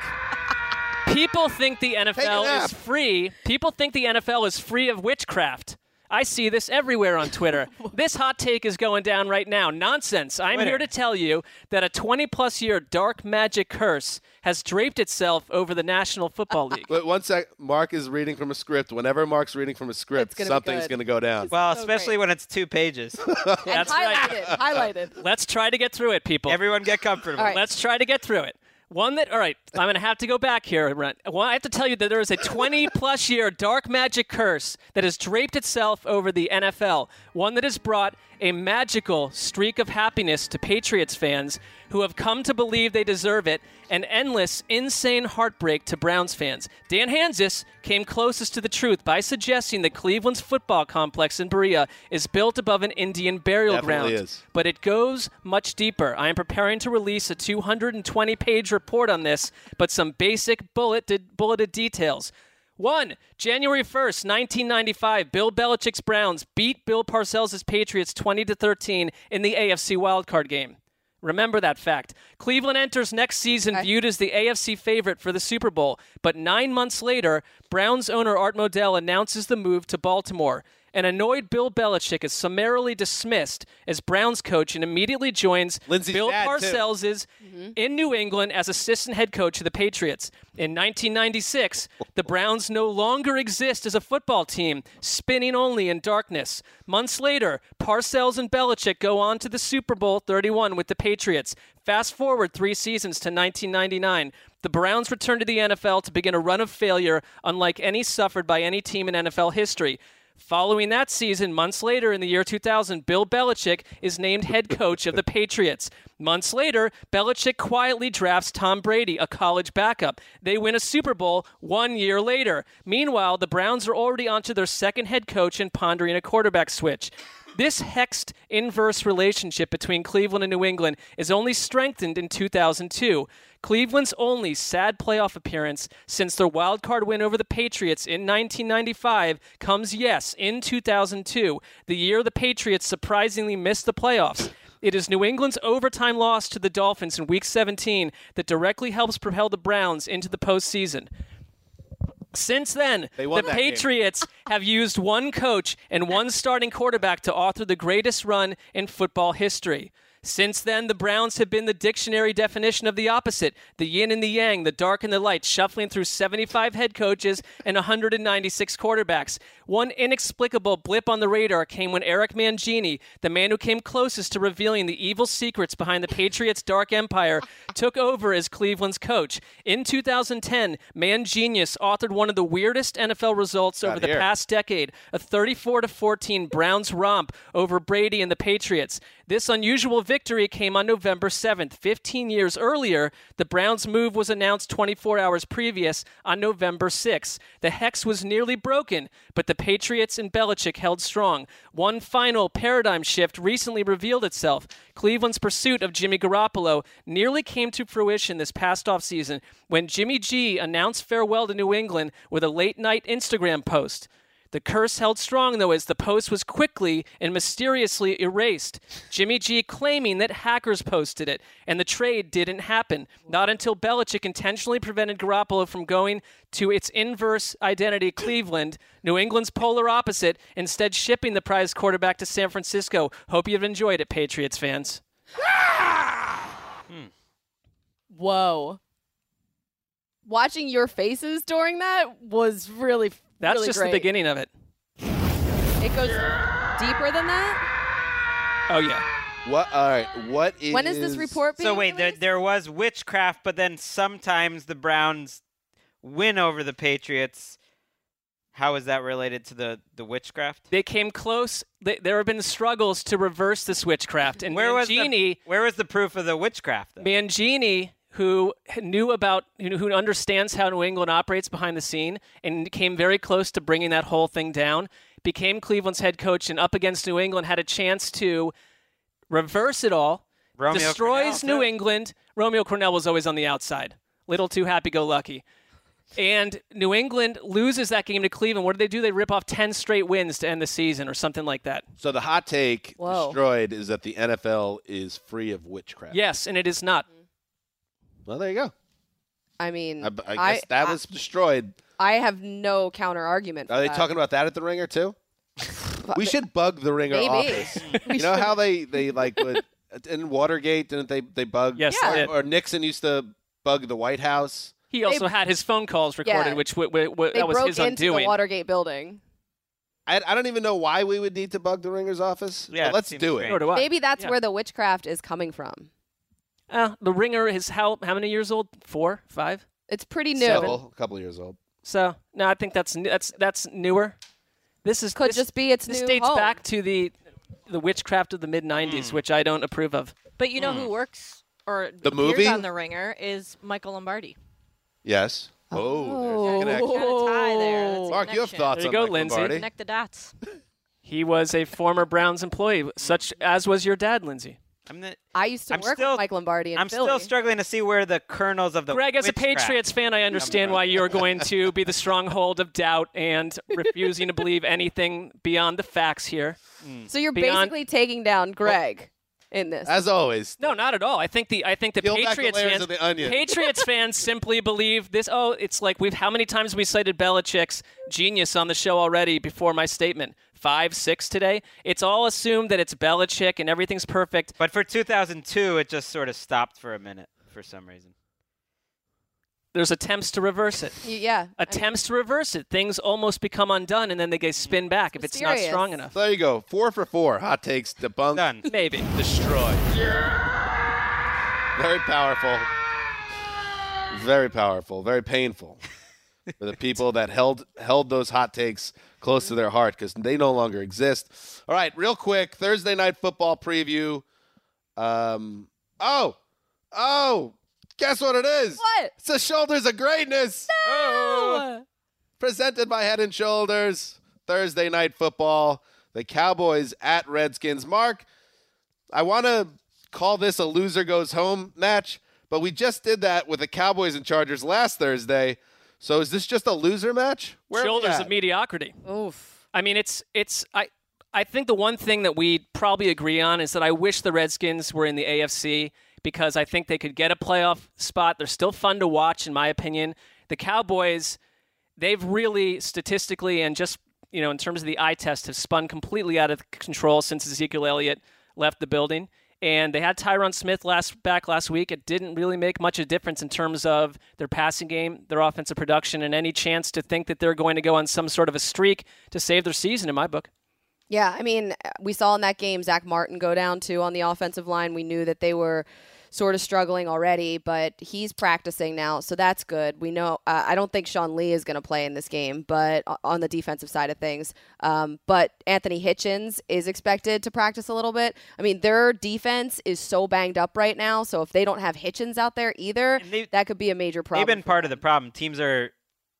People think the. NFL is free. People think the NFL is free of witchcraft. I see this everywhere on Twitter. *laughs* this hot take is going down right now. Nonsense. I'm Twitter. here to tell you that a 20 plus year dark magic curse has draped itself over the National Football *laughs* League. Wait, one sec. Mark is reading from a script. Whenever Mark's reading from a script, gonna something's going to go down. Well, So especially great. when it's two pages. *laughs* And That's right. highlighted. Highlighted. Let's try to get through it, people. Everyone get comfortable. All right. Let's try to get through it. One that, all right, I'm going to have to go back here. Brent. Well, I have to tell you that there is a 20 plus year dark magic curse that has draped itself over the NFL. One that has brought a magical streak of happiness to Patriots fans who have come to believe they deserve it, and endless, insane heartbreak to Browns fans. Dan Hanzus came closest to the truth by suggesting that Cleveland's football complex in Berea is built above an Indian burial Definitely ground is. but it goes much deeper. I am preparing to release a 220 page report on this, but some basic bulleted, bulleted details. One, January 1st, 1995, Bill Belichick's Browns beat Bill Parcells' Patriots 20 to 13 in the AFC wildcard game. Remember that fact. Cleveland enters next season viewed as the AFC favorite for the Super Bowl, but nine months later, Browns owner Art Modell announces the move to Baltimore. An annoyed Bill Belichick is summarily dismissed as Browns coach and immediately joins Lindsay's Bill dad, too. Parcells' mm-hmm. in New England as assistant head coach of the Patriots. In 1996, the Browns no longer exist as a football team, spinning only in darkness. Months later, Parcells and Belichick go on to the Super Bowl 31 with the Patriots. Fast forward three seasons to 1999. The Browns return to the NFL to begin a run of failure unlike any suffered by any team in NFL history. Following that season, months later in the year 2000, Bill Belichick is named head coach of the Patriots. Months later, Belichick quietly drafts Tom Brady, a college backup. They win a Super Bowl one year later. Meanwhile, the Browns are already onto their second head coach and pondering a quarterback switch. This hexed inverse relationship between Cleveland and New England is only strengthened in 2002. Cleveland's only sad playoff appearance since their wild card win over the Patriots in 1995 comes, yes, in 2002, the year the Patriots surprisingly missed the playoffs. It is New England's overtime loss to the Dolphins in Week 17 that directly helps propel the Browns into the postseason. Since then, the. Patriots have used one coach and one starting quarterback to author the greatest run in football history. Since then, the Browns have been the dictionary definition of the opposite the yin and the yang, the dark and the light, shuffling through 75 head coaches and 196 quarterbacks. One inexplicable blip on the radar came when Eric Mangini, the man who came closest to revealing the evil secrets behind the Patriots' dark empire, *laughs* took over as Cleveland's coach. In 2010, Mangini's authored one of the weirdest NFL results over the past decade a 34 to 14 Browns romp over Brady and the Patriots. This unusual victory came on November 7th. 15 years earlier, the Browns' move was announced 24 hours previous on November 6th. The hex was nearly broken, but the Patriots and Belichick held strong. One final paradigm shift recently revealed itself. Cleveland's pursuit of Jimmy Garoppolo nearly came to fruition this past offseason when Jimmy G announced farewell to New England with a late night Instagram post. The curse held strong, though, as the post was quickly and mysteriously erased. Jimmy G claiming that hackers posted it, and the trade didn't happen. Not until Belichick intentionally prevented Garoppolo from going to its inverse identity, Cleveland, New England's polar opposite, instead shipping the prized quarterback to San Francisco. Hope you've enjoyed it, Patriots fans. Hmm. Whoa. Watching your faces during that was really That's really just great. the beginning of it. It goes deeper than that. Oh, yeah. What? All right. What is? When is this report being So wait, there, there was witchcraft, but then sometimes the Browns win over the Patriots. How is that related to the, the witchcraft? They came close. They, there have been struggles to reverse this witchcraft. And Where was the- where was the proof of the witchcraft? Though? Mangini, who knew about, who who understands how New England operates behind the scene, and came very close to bringing that whole thing down, became Cleveland's head coach, and up against New England had a chance to reverse it all. Romeo destroys Crennel, New too. England. Romeo Crennel was always on the outside, little too happy-go-lucky. And New England loses that game to Cleveland. What do they do? They rip off 10 straight wins to end the season or something like that. So the hot take Whoa. destroyed is that the NFL is free of witchcraft. Yes, and it is not. Well, there you go. I mean, I, I guess that was destroyed. I have no counter argument. Are they that. talking about that at the Ringer too? *laughs* we should bug the Ringer Maybe. office. *laughs* We you know how they they like would in Watergate didn't they they bug? Yes, they or, did. or Nixon used to bug the White House. He also had his phone calls recorded, Yeah. which w- w- w- They that was broke his into undoing. the Watergate building. I, I don't even know why we would need to bug the Ringer's office. Yeah, but let's do it. Nor do I. Maybe that's Yeah. where the witchcraft is coming from. Uh, the Ringer is how how many years old? Four, five. It's pretty new. Several, a couple years old. So no, I think that's that's that's newer. This is Could this, just be its this new dates home. back to the the witchcraft of the mid '90s, which I don't approve of. But you know who works or The appears movie? on the Ringer is Michael Lombardi. Yes. Oh, there's a connection. Got a tie there. That's a Mark, you have connection. thoughts There you on go, Mike Lindsay. Lombardi? Connect the dots. He was a former Browns employee, such as was your dad, Lindsay. I'm the, I used to I'm work still- with Mike Lombardi in I'm Philly. still struggling to see where the kernels of the Greg, as a Patriots fan, I understand why you're *laughs* going to be the stronghold of doubt and refusing to believe anything beyond the facts here. Mm. so you're Beyond- basically taking down Greg in this. As always. No, not at all. I think the I think the Peel back the Patriots fans the onion. Patriots *laughs* fans simply believe this. Oh, it's like we've how many times we cited Belichick's genius on the show already before my statement. Five, six today. It's all assumed that it's Belichick and everything's perfect. But for 2002, it just sort of stopped for a minute for some reason. There's attempts to reverse it. Yeah. Attempts to reverse it. Things almost become undone, and then they get spin mm. back if it's not strong enough. There you go. Four for four. Hot takes debunked. Done. Maybe. Destroyed. Very powerful. Very powerful. Very painful for the people that held held those hot takes close to their heart because they no longer exist. All right, real quick Thursday night football preview. Um. Oh. Oh. Guess what it is? What? It's the Shoulders of Greatness. Oh. presented by Head and Shoulders. Thursday night football. The Cowboys at Redskins. Mark, I want to call this a loser goes home match, but we just did that with the Cowboys and Chargers last Thursday. So is this just a loser match? Where are we Shoulders of mediocrity. Oof. I mean, it's it's I I think the one thing that we probably agree on is that I wish the Redskins were in the AFC because I think they could get a playoff spot. They're still fun to watch, in my opinion. The Cowboys, they've really statistically and just you know in terms of the eye test have spun completely out of control since Ezekiel Elliott left the building. And they had Tyron Smith last back last week. It didn't really make much of a difference in terms of their passing game, their offensive production, and any chance to think that they're going to go on some sort of a streak to save their season. In my book, Yeah, I mean, we saw in that game Zack Martin go down too on the offensive line. We knew that they were sort of struggling already, but he's practicing now, so that's good. We know. Uh, I don't think Sean Lee is going to play in this game, but on the defensive side of things, um, but Anthony Hitchens is expected to practice a little bit. I mean, their defense is so banged up right now, so if they don't have Hitchens out there either, that could be a major problem. They've been part of the problem. Teams are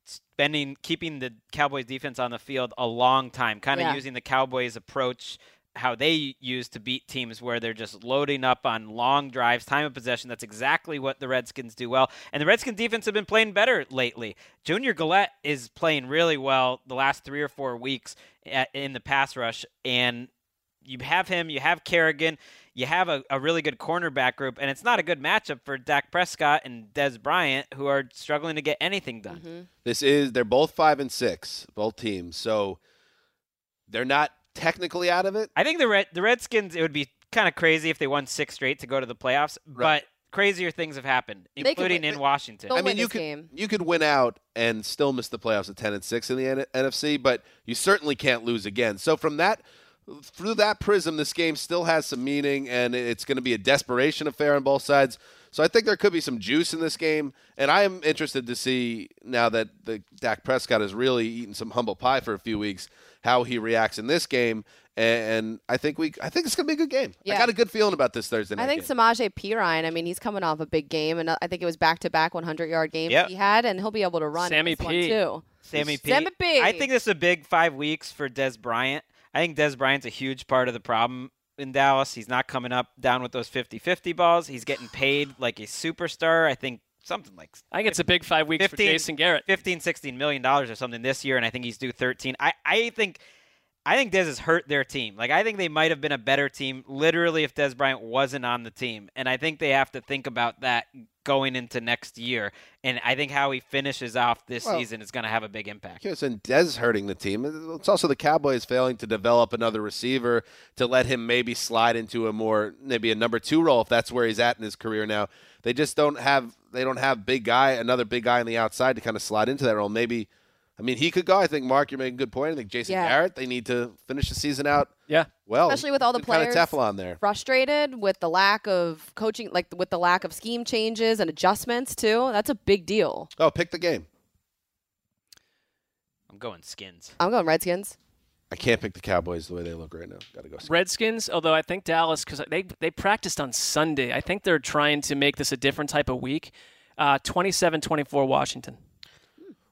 spending keeping the Cowboys defense on the field a long time, kind of Yeah. using the Cowboys approach how they use to beat teams where they're just loading up on long drives, time of possession. That's exactly what the Redskins do well. And the Redskins defense have been playing better lately. Junior Galette is playing really well the last 3 or 4 weeks at, in the pass rush and you have him, you have Kerrigan, you have a, a really good cornerback group, and it's not a good matchup for Dak Prescott and Dez Bryant, who are struggling to get anything done. Mm-hmm. This is they're both five and six, both teams. So they're not technically out of it. I think the Red, the Redskins, it would be kind of crazy if they won six straight to go to the playoffs, Right. but crazier things have happened, They could including win- in Washington. I mean, you could you could win out and still miss the playoffs at ten and six in the N- NFC, but you certainly can't lose again. So from that through that prism, this game still has some meaning, and it's going to be a desperation affair on both sides. So I think there could be some juice in this game, and I am interested to see now that the Dak Prescott has really eaten some humble pie for a few weeks, how he reacts in this game. And I think we, I think it's going to be a good game. I got a good feeling about this Thursday night. I think game. Samaje Perine. I mean, he's coming off a big game, and uh, I think it was back-to-back 100-yard games Yep. he had, and he'll be able to run in Sammy this one P. too. Sammy P. Sammy P. I think this is a big five weeks for Dez Bryant. I think Dez Bryant's a huge part of the problem in Dallas. He's not coming up down with those 50-50 balls. He's getting paid like a superstar. I think something like I think it's a big five weeks for Jason Garrett. 15 16 million dollars or something this year and I think he's due 13. I I think I think Dez has hurt their team. Like I think they might have been a better team literally if Dez Bryant wasn't on the team. And I think they have to think about that going into next year. And I think how he finishes off this Well- season is going to have a big impact. Yes, and Dez hurting the team. It's also the Cowboys failing to develop another receiver to let him maybe slide into a more maybe a number two role if that's where he's at in his career now. They just don't have they don't have big guy another big guy on the outside to kind of slide into that role. Maybe I mean he could go. I think Mark, you're making a good point. I think Jason Yeah. Garrett they need to finish the season out. Yeah, well, especially with all the good kind players of Teflon there. frustrated with the lack of coaching, like with the lack of scheme changes and adjustments too. That's a big deal. Oh, pick the game. I'm going skins. I'm going Redskins. I can't pick the Cowboys the way they look right now. Got to go. Redskins, although I think Dallas, because they they practiced on Sunday. I think they're trying to make this a different type of week. Uh, 27-24 Washington.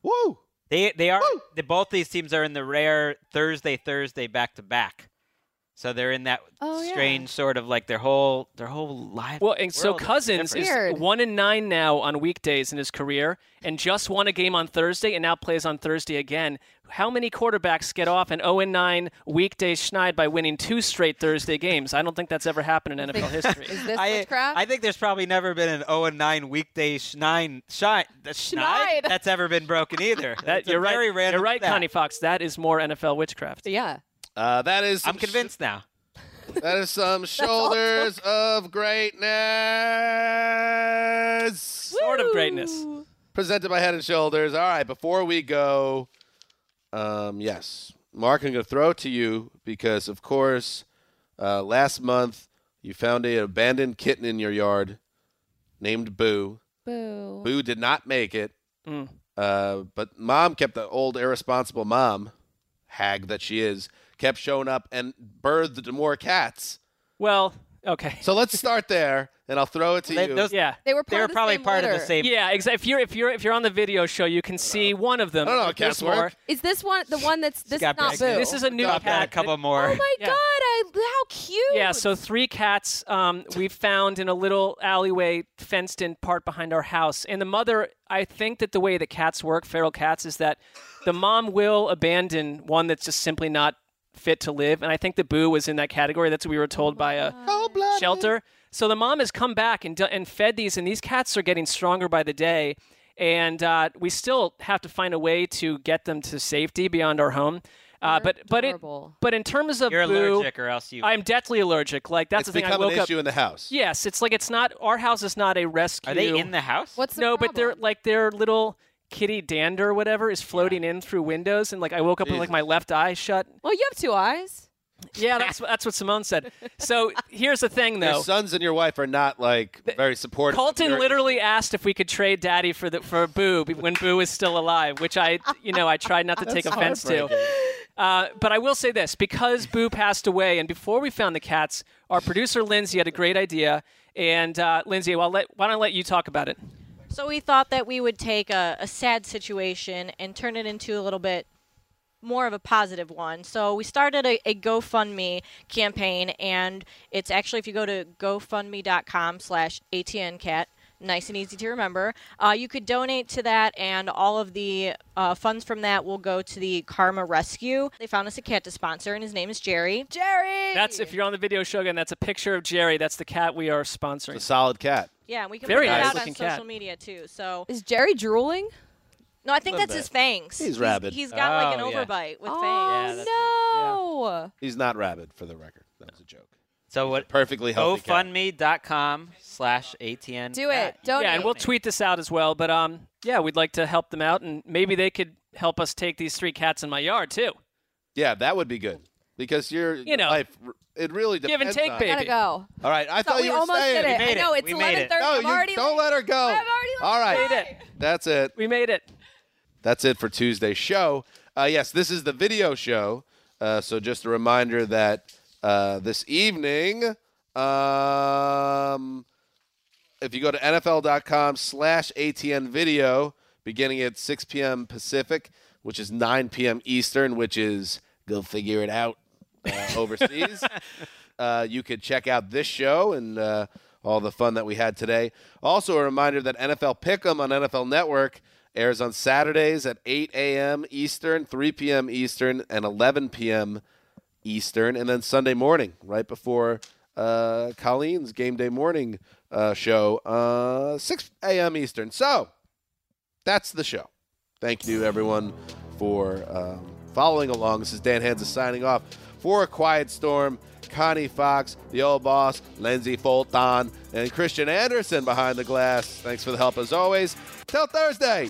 Woo! They they are the, both these teams are in the rare Thursday Thursday back to back. So they're in that Oh, yeah. strange sort of like their whole their whole life. Well, and so world is Cousins is one and nine now on weekdays in his career, and just won a game on Thursday, and now plays on Thursday again. How many quarterbacks get off an 0 and 9 weekday schneid by winning two straight Thursday games? I don't think that's ever happened in *laughs* NFL history. Is this I, witchcraft? I think there's probably never been an 0 and 9 weekday schnein shine the schneid that's ever been broken either. That, That's a you're right. You're right, stat. Connie Fox. That is more NFL witchcraft. Yeah. Uh, that is. I'm convinced now. That is some *laughs* shoulders of greatness. Sort of greatness. Presented by Head and Shoulders. All right, before we go, um, yes, Mark, I'm going to throw it to you because, of course, uh, last month you found an abandoned kitten in your yard named Boo. Boo. Boo did not make it, Mm. uh, but mom kept the old irresponsible mom, hag that she is, kept showing up and birthed more cats. Well, okay. So let's start there, and I'll throw it to They- you. those- Yeah. They were part They were of the probably same part of the litter. same. Yeah, exactly. If you're if you're if you're on the video show, you can see one of them. I don't know how but there's cats work. more. Is this one the one that's this is got not. Boo? This is a new Got cat. a couple more. Oh my Yeah. god! I how cute. Yeah, so three cats um, we found in a little alleyway fenced in part behind our house. And the mother, I think that the way that cats work, feral cats, is that the mom will abandon one that's just simply not fit to live. And I think the Boo was in that category. That's what we were told by a shelter. So the mom has come back and, and fed these, and these cats are getting stronger by the day. And uh, we still have to find a way to get them to safety beyond our home. Uh, but but it but in terms of You're Boo, allergic or else you I'm deathly allergic. Like that's it's the thing. I become woke an up. issue in the house. Yes, it's like it's not our house is not a rescue. Are they in the house? What's the no, but they're like they're little kitty dander or whatever is floating in through windows, and like I woke up with like my left eye shut. Well, you have two eyes. Yeah, that's that's what Simone said. So here's the thing, though. Your sons and your wife are not like very supportive. of Colton your- literally asked if we could trade Daddy for the for Boo when Boo was still alive, which I, you know, I tried not to take offense to. heartbreaking. Uh, but I will say this: because Boo passed away, and before we found the cats, our producer Lindsay had a great idea. And uh, Lindsay, well, let, why don't I let you talk about it? So we thought that we would take a, a sad situation and turn it into a little bit more of a positive one. So we started a, a GoFundMe campaign, and it's actually if you go to GoFundMe.com slash ATNCat, nice and easy to remember, uh, you could donate to that, and all of the uh, funds from that will go to the Karma Rescue. They found us a cat to sponsor, and his name is Jerry. Jerry! That's if you're on the video show again. That's a picture of Jerry. That's the cat we are sponsoring. a solid cat. Yeah, and we can Very put that nice out on looking social cat. media too. So Is Jerry drooling? no, I think Little that's his fangs. He's rabid. He's got like an Oh, yeah. overbite with fangs. Oh no! He's not rabid, for the record. That was a joke. So what? Perfectly healthy. GoFundMe.com slash ATN. Do it. Donate. Yeah, and we'll tweet this out as well. But um, yeah, we'd like to help them out, and maybe they could help us take these three cats in my yard too. Yeah, that would be good because your You know, life, it really give and depends take, on- baby. Gotta go. All right, I Thought thought we you were almost staying. did it. made I know it's We made it. 11:30. No, I'm you already don't let her go. I'm already All right, Made it. that's it. We made it. That's it for Tuesday's show. Uh, yes, this is the video show. Uh, so just a reminder that uh, this evening, um, if you go to NFL.com slash ATN video, beginning at 6 p.m. Pacific, which is 9 p.m. Eastern, which is go figure it out uh, *laughs* overseas. uh, you could check out this show and uh, all the fun that we had today. Also, a reminder that NFL Pick'em on NFL Network airs on Saturdays at 8 a.m. Eastern, 3 p.m. Eastern, and 11 p.m. Eastern, and then Sunday morning, right before uh, Colleen's game day morning uh, show, uh, 6 a.m. Eastern. So that's the show. Thank you, everyone, for um, following along. This is Dan Hanzus signing off for A Quiet Storm. Connie Fox, the old boss, Lindsay Fulton, and Christian Anderson behind the glass. Thanks for the help as always. Till Thursday.